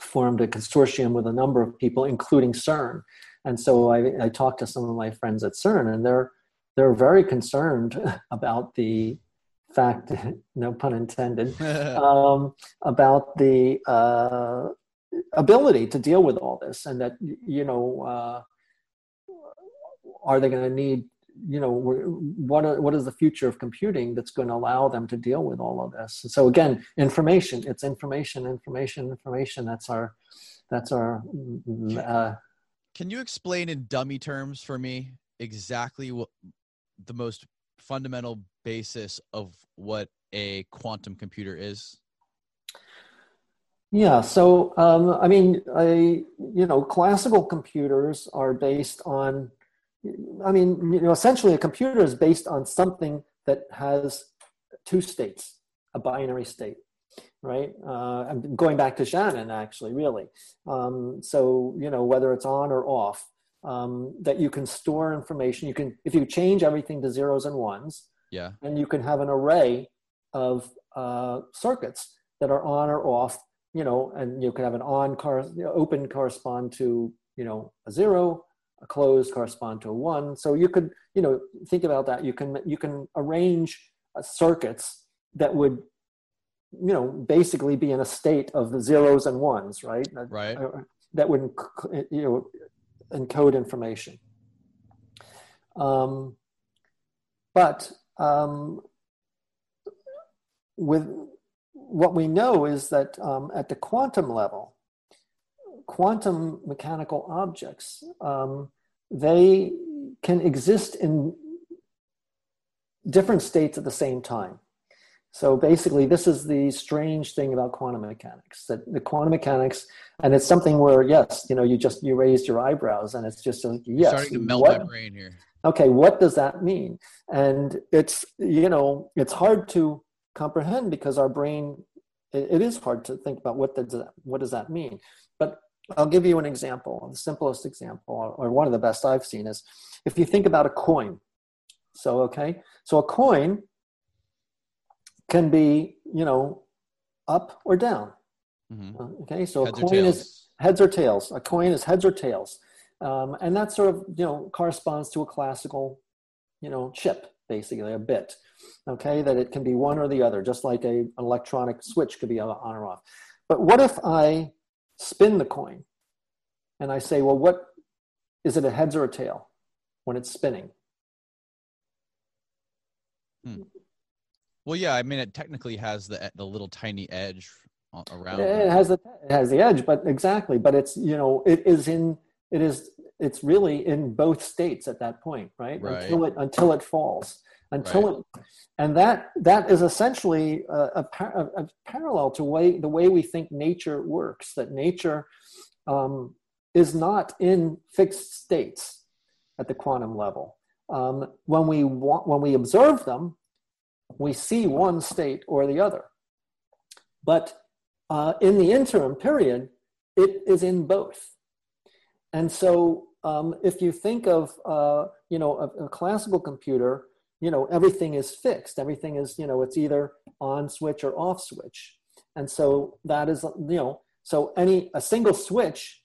formed a consortium with a number of people, including CERN. And so I, I talked to some of my friends at CERN, and they're they're very concerned about the fact, no pun intended, um, about the uh, ability to deal with all this, and that you know, uh, are they going to need you know what are, what is the future of computing that's going to allow them to deal with all of this? So again information it's information information information. That's our that's our uh, can you explain in dummy terms for me exactly what the most fundamental basis of what a quantum computer is? Yeah so um, i mean I, you know classical computers are based on I mean, you know, essentially a computer is based on something that has two states, a binary state, right? Uh, I'm going back to Shannon, actually, really. Um, so, you know, whether it's on or off, um, that you can store information. You can, if you change everything to zeros and ones, yeah, and you can have an array of uh, circuits that are on or off, you know, and you can have an on car, open correspond to, you know, a zero, closed correspond to a one. So you could, you know, think about that. You can you can arrange uh, circuits that would, you know, basically be in a state of the zeros and ones, right? Right. Uh, that would, you know, encode information. Um, but um, with what we know is that um, at the quantum level, quantum mechanical objects, um, they can exist in different states at the same time. So basically, this is the strange thing about quantum mechanics that the quantum mechanics, and it's something where yes, you know, you just you raised your eyebrows, and it's just like yes, starting to melt what, my brain here. Okay, what does that mean? And it's you know, it's hard to comprehend because our brain, it, it is hard to think about what does that what does that mean. I'll give you an example. The simplest example, or one of the best I've seen, is if you think about a coin. So, okay, so a coin can be, you know, up or down. Mm-hmm. Uh, okay, so heads a coin is heads or tails. A coin is heads or tails, um, and that sort of you know corresponds to a classical, you know, chip, basically a bit. Okay, that it can be one or the other, just like a, an electronic switch could be on or off. But what if I spin the coin and I say, well, what is it a heads or a tail when it's spinning? Hmm. Well, yeah, I mean, it technically has the the little tiny edge around. It has the it has the edge, but exactly, but it's you know it is in it is it's really in both states at that point, right? right. Until it until it falls until right. it and that that is essentially a, a, a, parallel to way the way we think nature works that nature um, is not in fixed states at the quantum level. Um, when we want, when we observe them we see one state or the other. But uh, in the interim period it is in both. And so um, if you think of uh, you know a, a classical computer you know everything is fixed. Everything is you know it's either on switch or off switch. And so that is you know so any a single switch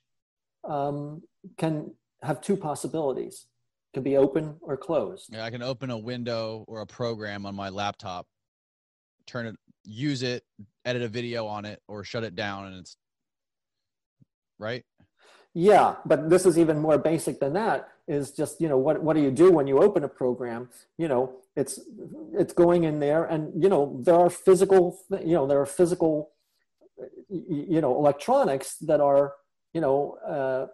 um, can have two possibilities. Can be open or closed. Yeah i can open a window or a program on my laptop turn it use it edit a video on it or shut it down and it's right yeah but this is even more basic than that is just you know what what do you do when you open a program? You know it's it's going in there and you know there are physical you know there are physical you know electronics that are you know uh,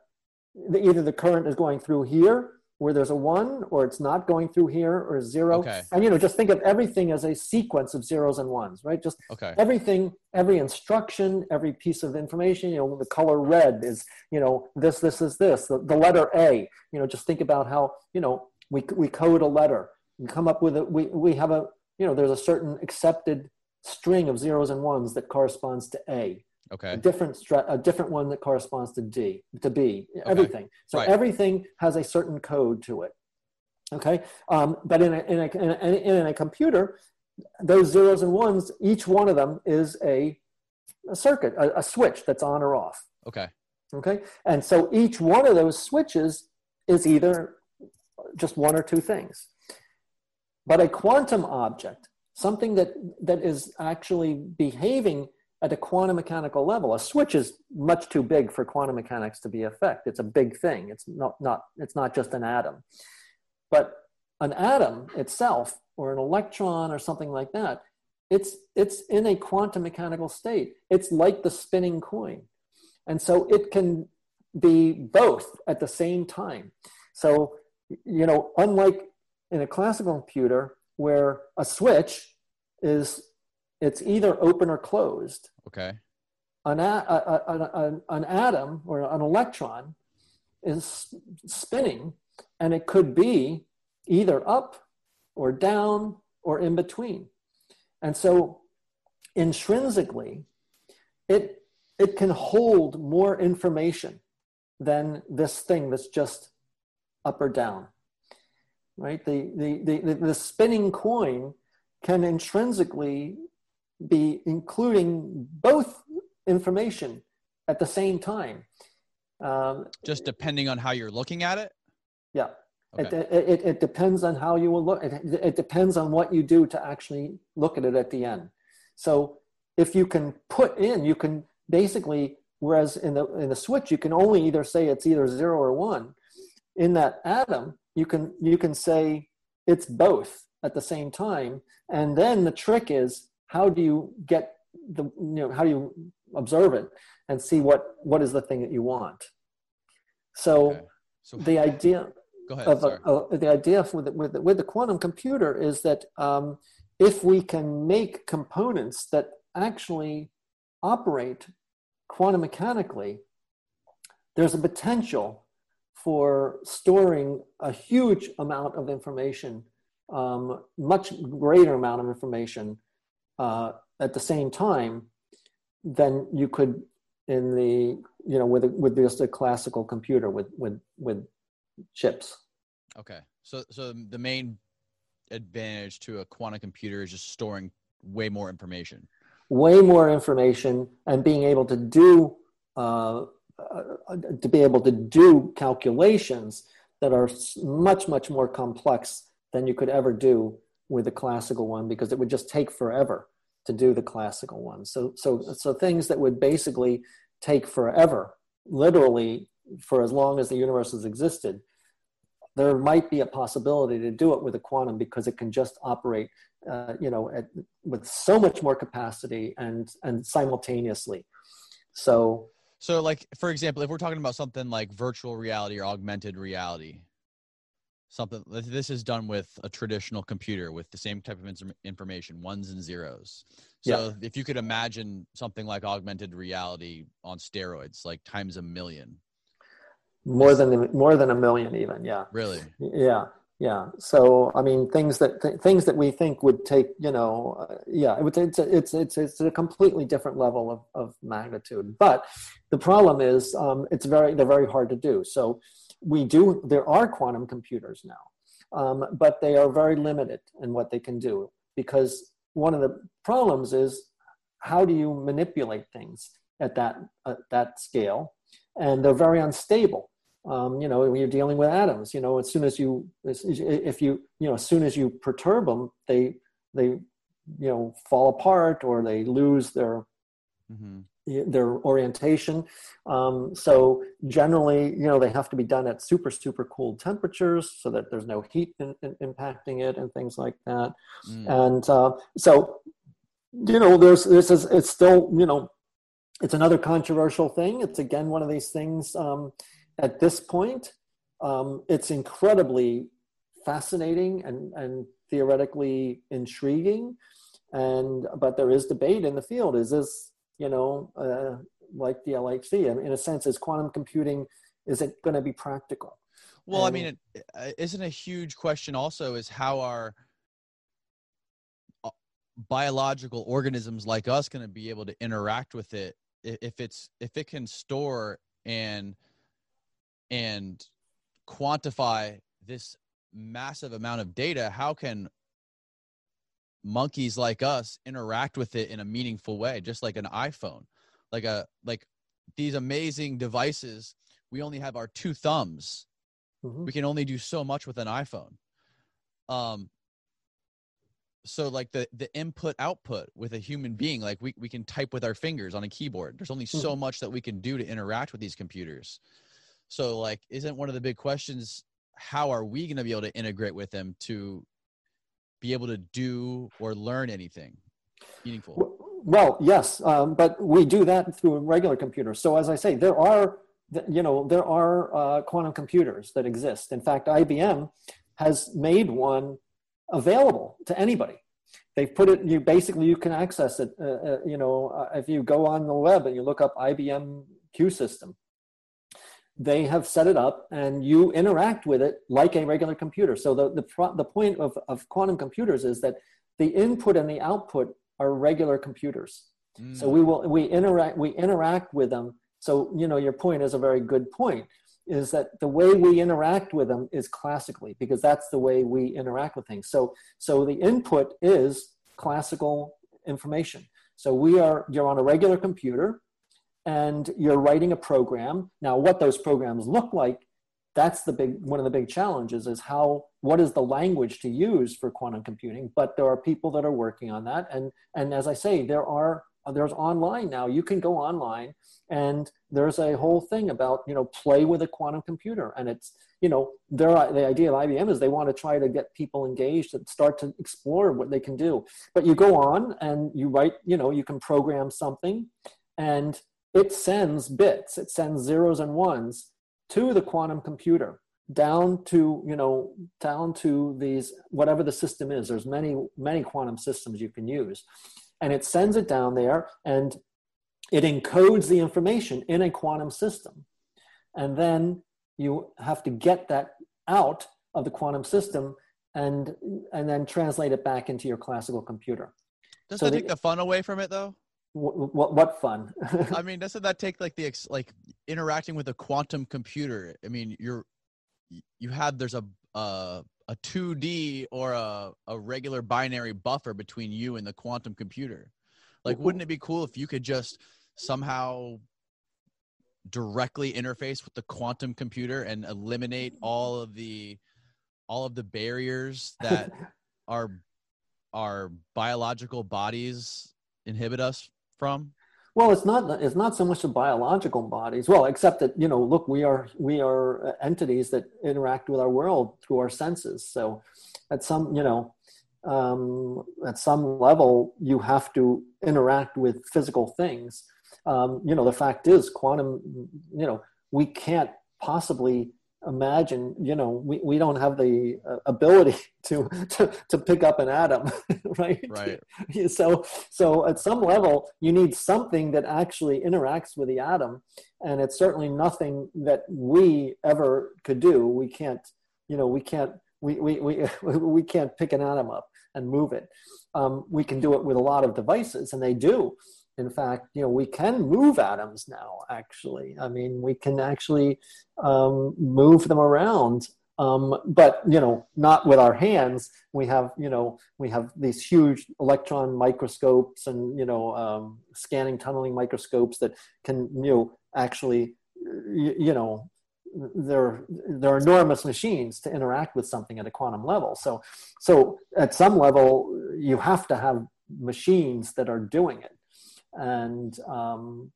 either the current is going through here where there's a one or it's not going through here or zero. Okay. and you know just think of everything as a sequence of zeros and ones right? Just okay. everything every instruction every piece of information you know the color red is you know this this is this the, the letter a. You know just think about how you know we, we code a letter. We come up with a we, we have a you know there's a certain accepted string of zeros and ones that corresponds to a Okay. A different stra- a different one that corresponds to D to B. Everything. So Right. everything has a certain code to it. Okay. Um, but in a, in, a, in, a, in a computer, those zeros and ones, each one of them is a, a circuit, a, a switch that's on or off. Okay. Okay. And so each one of those switches is either just one or two things. But a quantum object, something that, that is actually behaving at a quantum mechanical level, a switch is much too big for quantum mechanics to be effect. It's a big thing. It's not, not, it's not just an atom. But an atom itself, or an electron, or something like that, it's, it's in a quantum mechanical state. It's like the spinning coin. And so it can be both at the same time. So, you know, unlike in a classical computer where a switch is it's either open or closed. Okay. an, a, a, a, an atom or an electron is spinning and it could be either up or down or in between. And so intrinsically it it can hold more information than this thing that's just up or down right? The the the, the spinning coin can intrinsically be including both information at the same time um, Just depending on how you're looking at it. yeah Okay. it, it, it depends on how you will look it, it depends on what you do to actually look at it at the end so if you can put in you can basically whereas in the in the switch you can only either say it's either zero or one in that atom you can you can say it's both at the same time and then the trick is how do you get the you know how do you observe it and see what what is the thing that you want so Okay. So the idea ahead. of a, uh, the idea with the, with the, with the quantum computer is that um, if we can make components that actually operate quantum mechanically, there's a potential for storing a huge amount of information, um, much greater amount of information uh, at the same time then you could in the you know with a, with just a classical computer with with with chips. Okay. So so the main advantage to a quantum computer is just storing way more information. way more information and being able to do uh, uh, to be able to do calculations that are much much more complex than you could ever do with the classical one because it would just take forever to do the classical one. So so so things that would basically take forever literally for as long as the universe has existed there might be a possibility to do it with a quantum because it can just operate uh, you know at, with so much more capacity and and simultaneously. So So like for example, if we're talking about something like virtual reality or augmented reality, something this is done with a traditional computer with the same type of information, ones and zeros. So if you could imagine something like augmented reality on steroids, like times a million. more than more than a million even yeah Really? yeah yeah so i mean things that th- things that we think would take you know uh, yeah it would, it's, a, it's it's it's a completely different level of, of magnitude but the problem is um, it's very they're very hard to do so we do there are quantum computers now um, but they are very limited in what they can do because one of the problems is how do you manipulate things at that at that scale? And they're very unstable. Um, you know when you're dealing with atoms you know as soon as you if you you know as soon as you perturb them they they you know fall apart or they lose their hmm their orientation. Um, so generally you know they have to be done at super super cold temperatures so that there's no heat in, in, impacting it and things like that. Mm. and uh, so you know there's this is it's still you know it's another controversial thing. It's again one of these things um, at this point um, it's incredibly fascinating and, and theoretically intriguing. And but there is debate in the field. Is this you know uh, like the LHC in, in a sense is quantum computing is it going to be practical Well, I mean, it isn't a huge question. Also, is how are uh, biological organisms like us going to be able to interact with it if it's if it can store and and quantify this massive amount of data how can monkeys like us interact with it in a meaningful way just like an iphone. Like a like these amazing devices we only have our two thumbs. Mhm. we can only do so much with an iphone. Um so like the the input output with a human being like we, we can type with our fingers on a keyboard. There's only so much that we can do to interact with these computers. So like isn't one of the big questions how are we going to be able to integrate with them to be able to do or learn anything meaningful Well, yes, um, but we do that through regular computer. So as I say, there are, you know, there are uh, quantum computers that exist. In fact, IBM has made one available to anybody. They've put it. You basically you can access it. Uh, uh, you know, uh, if you go on the web and you look up IBM Q system, they have set it up and you interact with it like a regular computer. So the the the point of of quantum computers is that the input and the output are regular computers. Mm. So we will we interact we interact with them. So you know your point is a very good point. Is that the way we interact with them is classically because that's the way we interact with things. So so the input is classical information. So we are you're on a regular computer and you're writing a program. Now what those programs look like that's the big one of the big challenges is how what is the language to use for quantum computing? But there are people that are working on that. And and as i say there are there's online now. You can go online and there's a whole thing about you know play with a quantum computer. And it's you know there the idea of ibm is they want to try to get people engaged and start to explore what they can do. But you go on and you write you know you can program something and it sends bits. It sends zeros and ones to the quantum computer down to you know down to these whatever the system is. There's many many quantum systems you can use. And it sends it down there and it encodes the information in a quantum system. And then you have to get that out of the quantum system and and then translate it back into your classical computer. Does so that the- take the fun away from it though what, what, what fun I mean, doesn't that take like the ex- like interacting with a quantum computer? I mean, you're you had there's a uh, a 2D or a a regular binary buffer between you and the quantum computer. Like, wouldn't it be cool if you could just somehow directly interface with the quantum computer and eliminate all of the all of the barriers that our our biological bodies inhibit us from? Well, it's not it's not so much the biological bodies. Well, except that you know, look, we are we are entities that interact with our world through our senses. So, at some you know, um, at some level, you have to interact with physical things. Um, you know, the fact is, quantum. You know, we can't possibly imagine. You know, we, we don't have the uh, ability to, to to pick up an atom, right? Right. so so at some level you need something that actually interacts with the atom and it's certainly nothing that we ever could do we can't you know we can't we we we, we can't pick an atom up and move it um, we can do it with a lot of devices and they do in fact you know we can move atoms now actually. I mean we can actually um, move them around. Um, but you know not with our hands. We have you know we have these huge electron microscopes and you know um, scanning tunneling microscopes that can you know actually you, you know they're they're enormous machines to interact with something at a quantum level. So so at some level you have to have machines that are doing it and um,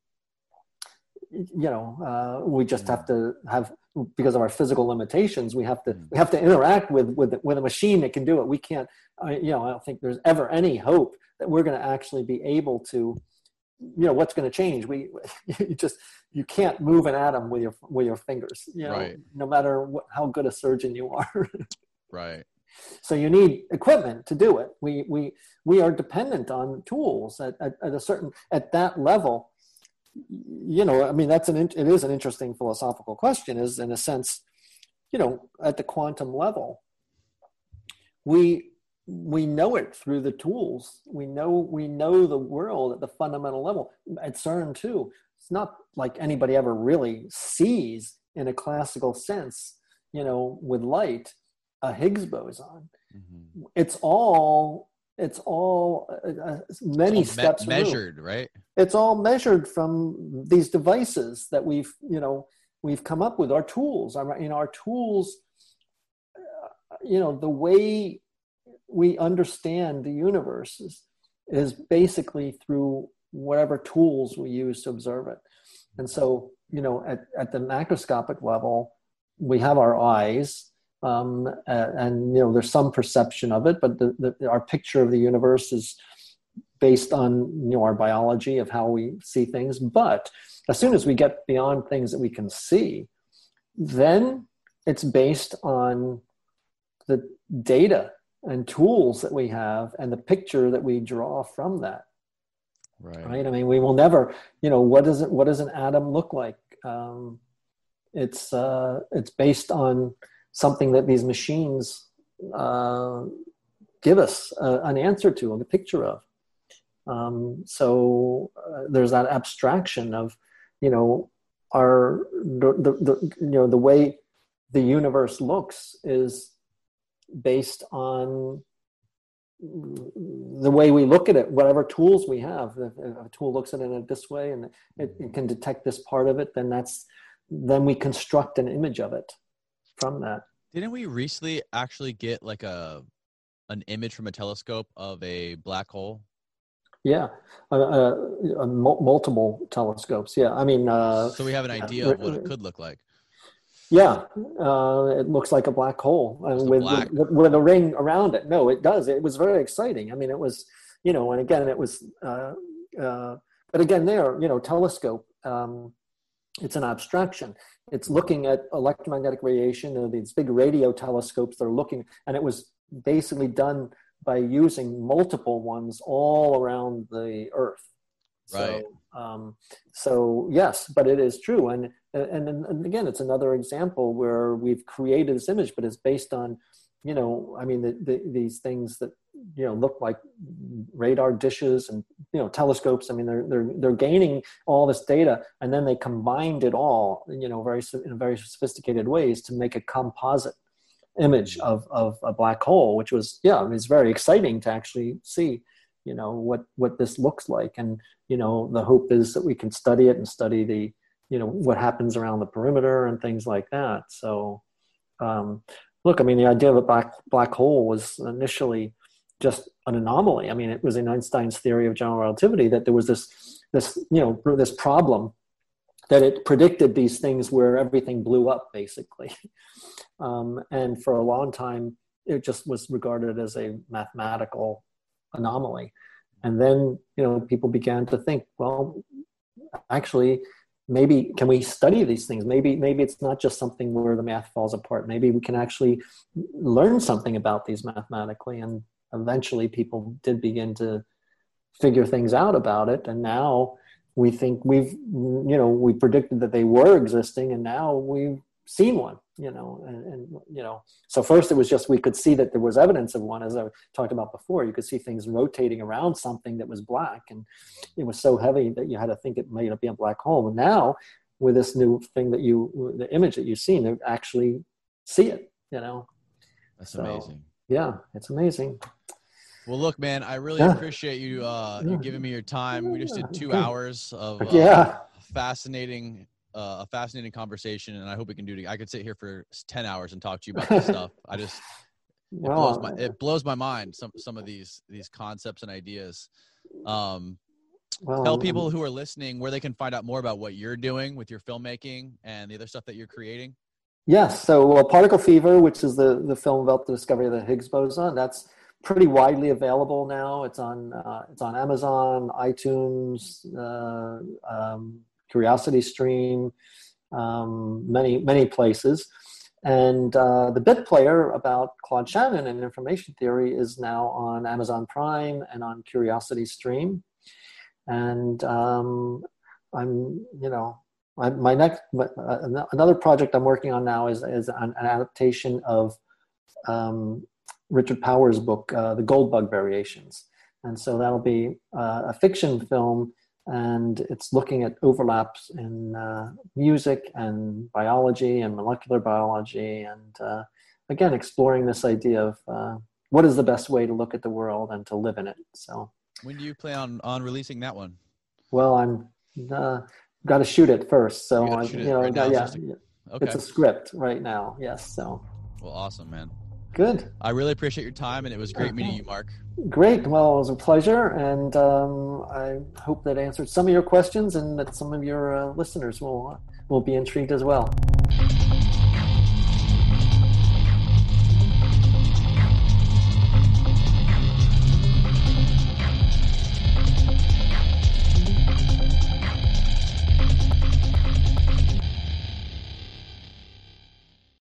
you know uh, we just have to have because of our physical limitations we have to we have to interact with with with a machine that can do it. We can't I, you know i don't think there's ever any hope that we're going to actually be able to you know what's going to change. We you just you can't move an atom with your with your fingers. You know Right. no matter what, how good a surgeon you are. Right. So you need equipment to do it we we we are dependent on tools at, at, at a certain at that level you know i mean that's an it is an interesting philosophical question is in a sense you know at the quantum level we we know it through the tools. We know we know the world at the fundamental level. At CERN too, it's not like anybody ever really sees in a classical sense, you know, with light, a Higgs boson. Mm-hmm. It's all it's all uh, uh many it's all steps me- measured, right? It's all measured from these devices that we've you know we've come up with our tools. Our you know our tools. Uh, you know the way we understand the universe is, is basically through whatever tools we use to observe it. And so, you know, at, at the macroscopic level, we have our eyes, um, and, you know, there's some perception of it, but the, the, our picture of the universe is based on you know our biology of how we see things. But as soon as we get beyond things that we can see, then it's based on the data and tools that we have and the picture that we draw from that right, right? i mean we will never you know what does it what does an atom look like um, it's uh, it's based on something that these machines uh, give us uh, an answer to a picture of um, so uh, there's that abstraction of you know our the, the, the you know the way the universe looks is based on the way we look at it, whatever tools we have. A tool looks at it this way and it, it, can detect this part of it, then that's then we construct an image of it from that. Didn't we recently actually get like a an image from a telescope of a black hole? Yeah, uh, uh, multiple telescopes. Yeah, I mean. Uh, so we have an idea of what it could look like. Yeah, uh, it looks like a black hole uh, with, black. with, with a ring around it. No, it does. It was very exciting. I mean, it was you know, and again, it was. Uh, uh, but again, there, you know, telescope. Um, it's an abstraction. It's looking at electromagnetic radiation. Or these big radio telescopes. that are looking, and it was basically done by using multiple ones all around the Earth. Right. So, um, so yes, but it is true, and, and and again, it's another example where we've created this image, but it's based on, you know, I mean, the, the, these things that you know look like radar dishes and you know telescopes. I mean, they're they're they're gaining all this data, and then they combined it all, you know, very in very sophisticated ways to make a composite image of of a black hole, which was yeah, it was very exciting to actually see you know what what this looks like. And you know the hope is that we can study it and study the you know what happens around the perimeter and things like that. So um, look i mean the idea of a black black hole was initially just an anomaly. I mean it was in einstein's theory of general relativity that there was this this you know this problem that it predicted these things where everything blew up basically. Um, and for a long time it just was regarded as a mathematical anomaly. And then you know people began to think well actually maybe can we study these things? Maybe maybe it's not just something where the math falls apart. Maybe we can actually learn something about these mathematically and eventually people did begin to figure things out about it. And now we think we've you know we predicted that they were existing and now we've seen one you know and, and, you know so first it was just we could see that there was evidence of one. As i talked about before you could see things rotating around something that was black and it was so heavy that you had to think it might be a black hole. And now with this new thing that you the image that you've seen actually see it you know? That's so, amazing. yeah it's amazing well, look, man, I really yeah. appreciate you uh, you giving me your time. We just did two hours of uh, yeah fascinating uh, a fascinating conversation, and I hope we can do it. I could sit here for ten hours and talk to you about this stuff. I just it blows my it blows my mind some some of these these concepts and ideas. Um, well, tell people who are listening where they can find out more about what you're doing with your filmmaking and the other stuff that you're creating. Yes, so well, Particle Fever, which is the the film about the discovery of the Higgs boson, that's pretty widely available now. It's on uh, it's on Amazon, iTunes, uh, um, Curiosity Stream, um, many many places. And uh, the bit player about Claude Shannon and information theory is now on Amazon Prime and on Curiosity Stream. And um, I'm, you know, my, next uh, another project I'm working on now is is an, an adaptation of um, Richard Powers' book, uh, The Goldbug Variations. And so that'll be uh, a fiction film, and it's looking at overlaps in uh, music and biology and molecular biology, and uh, again, exploring this idea of uh, what is the best way to look at the world and to live in it. So, when do you plan on, on releasing that one? Well, I'm uh, got to shoot it first, so I, you know, right yeah, Okay. it's a script right now. Yes, so well, awesome, man. Good. I really appreciate your time, and it was great meeting you, Mark. Great. Well, it was a pleasure, and um, I hope that answered some of your questions, and that some of your uh, listeners will will be intrigued as well.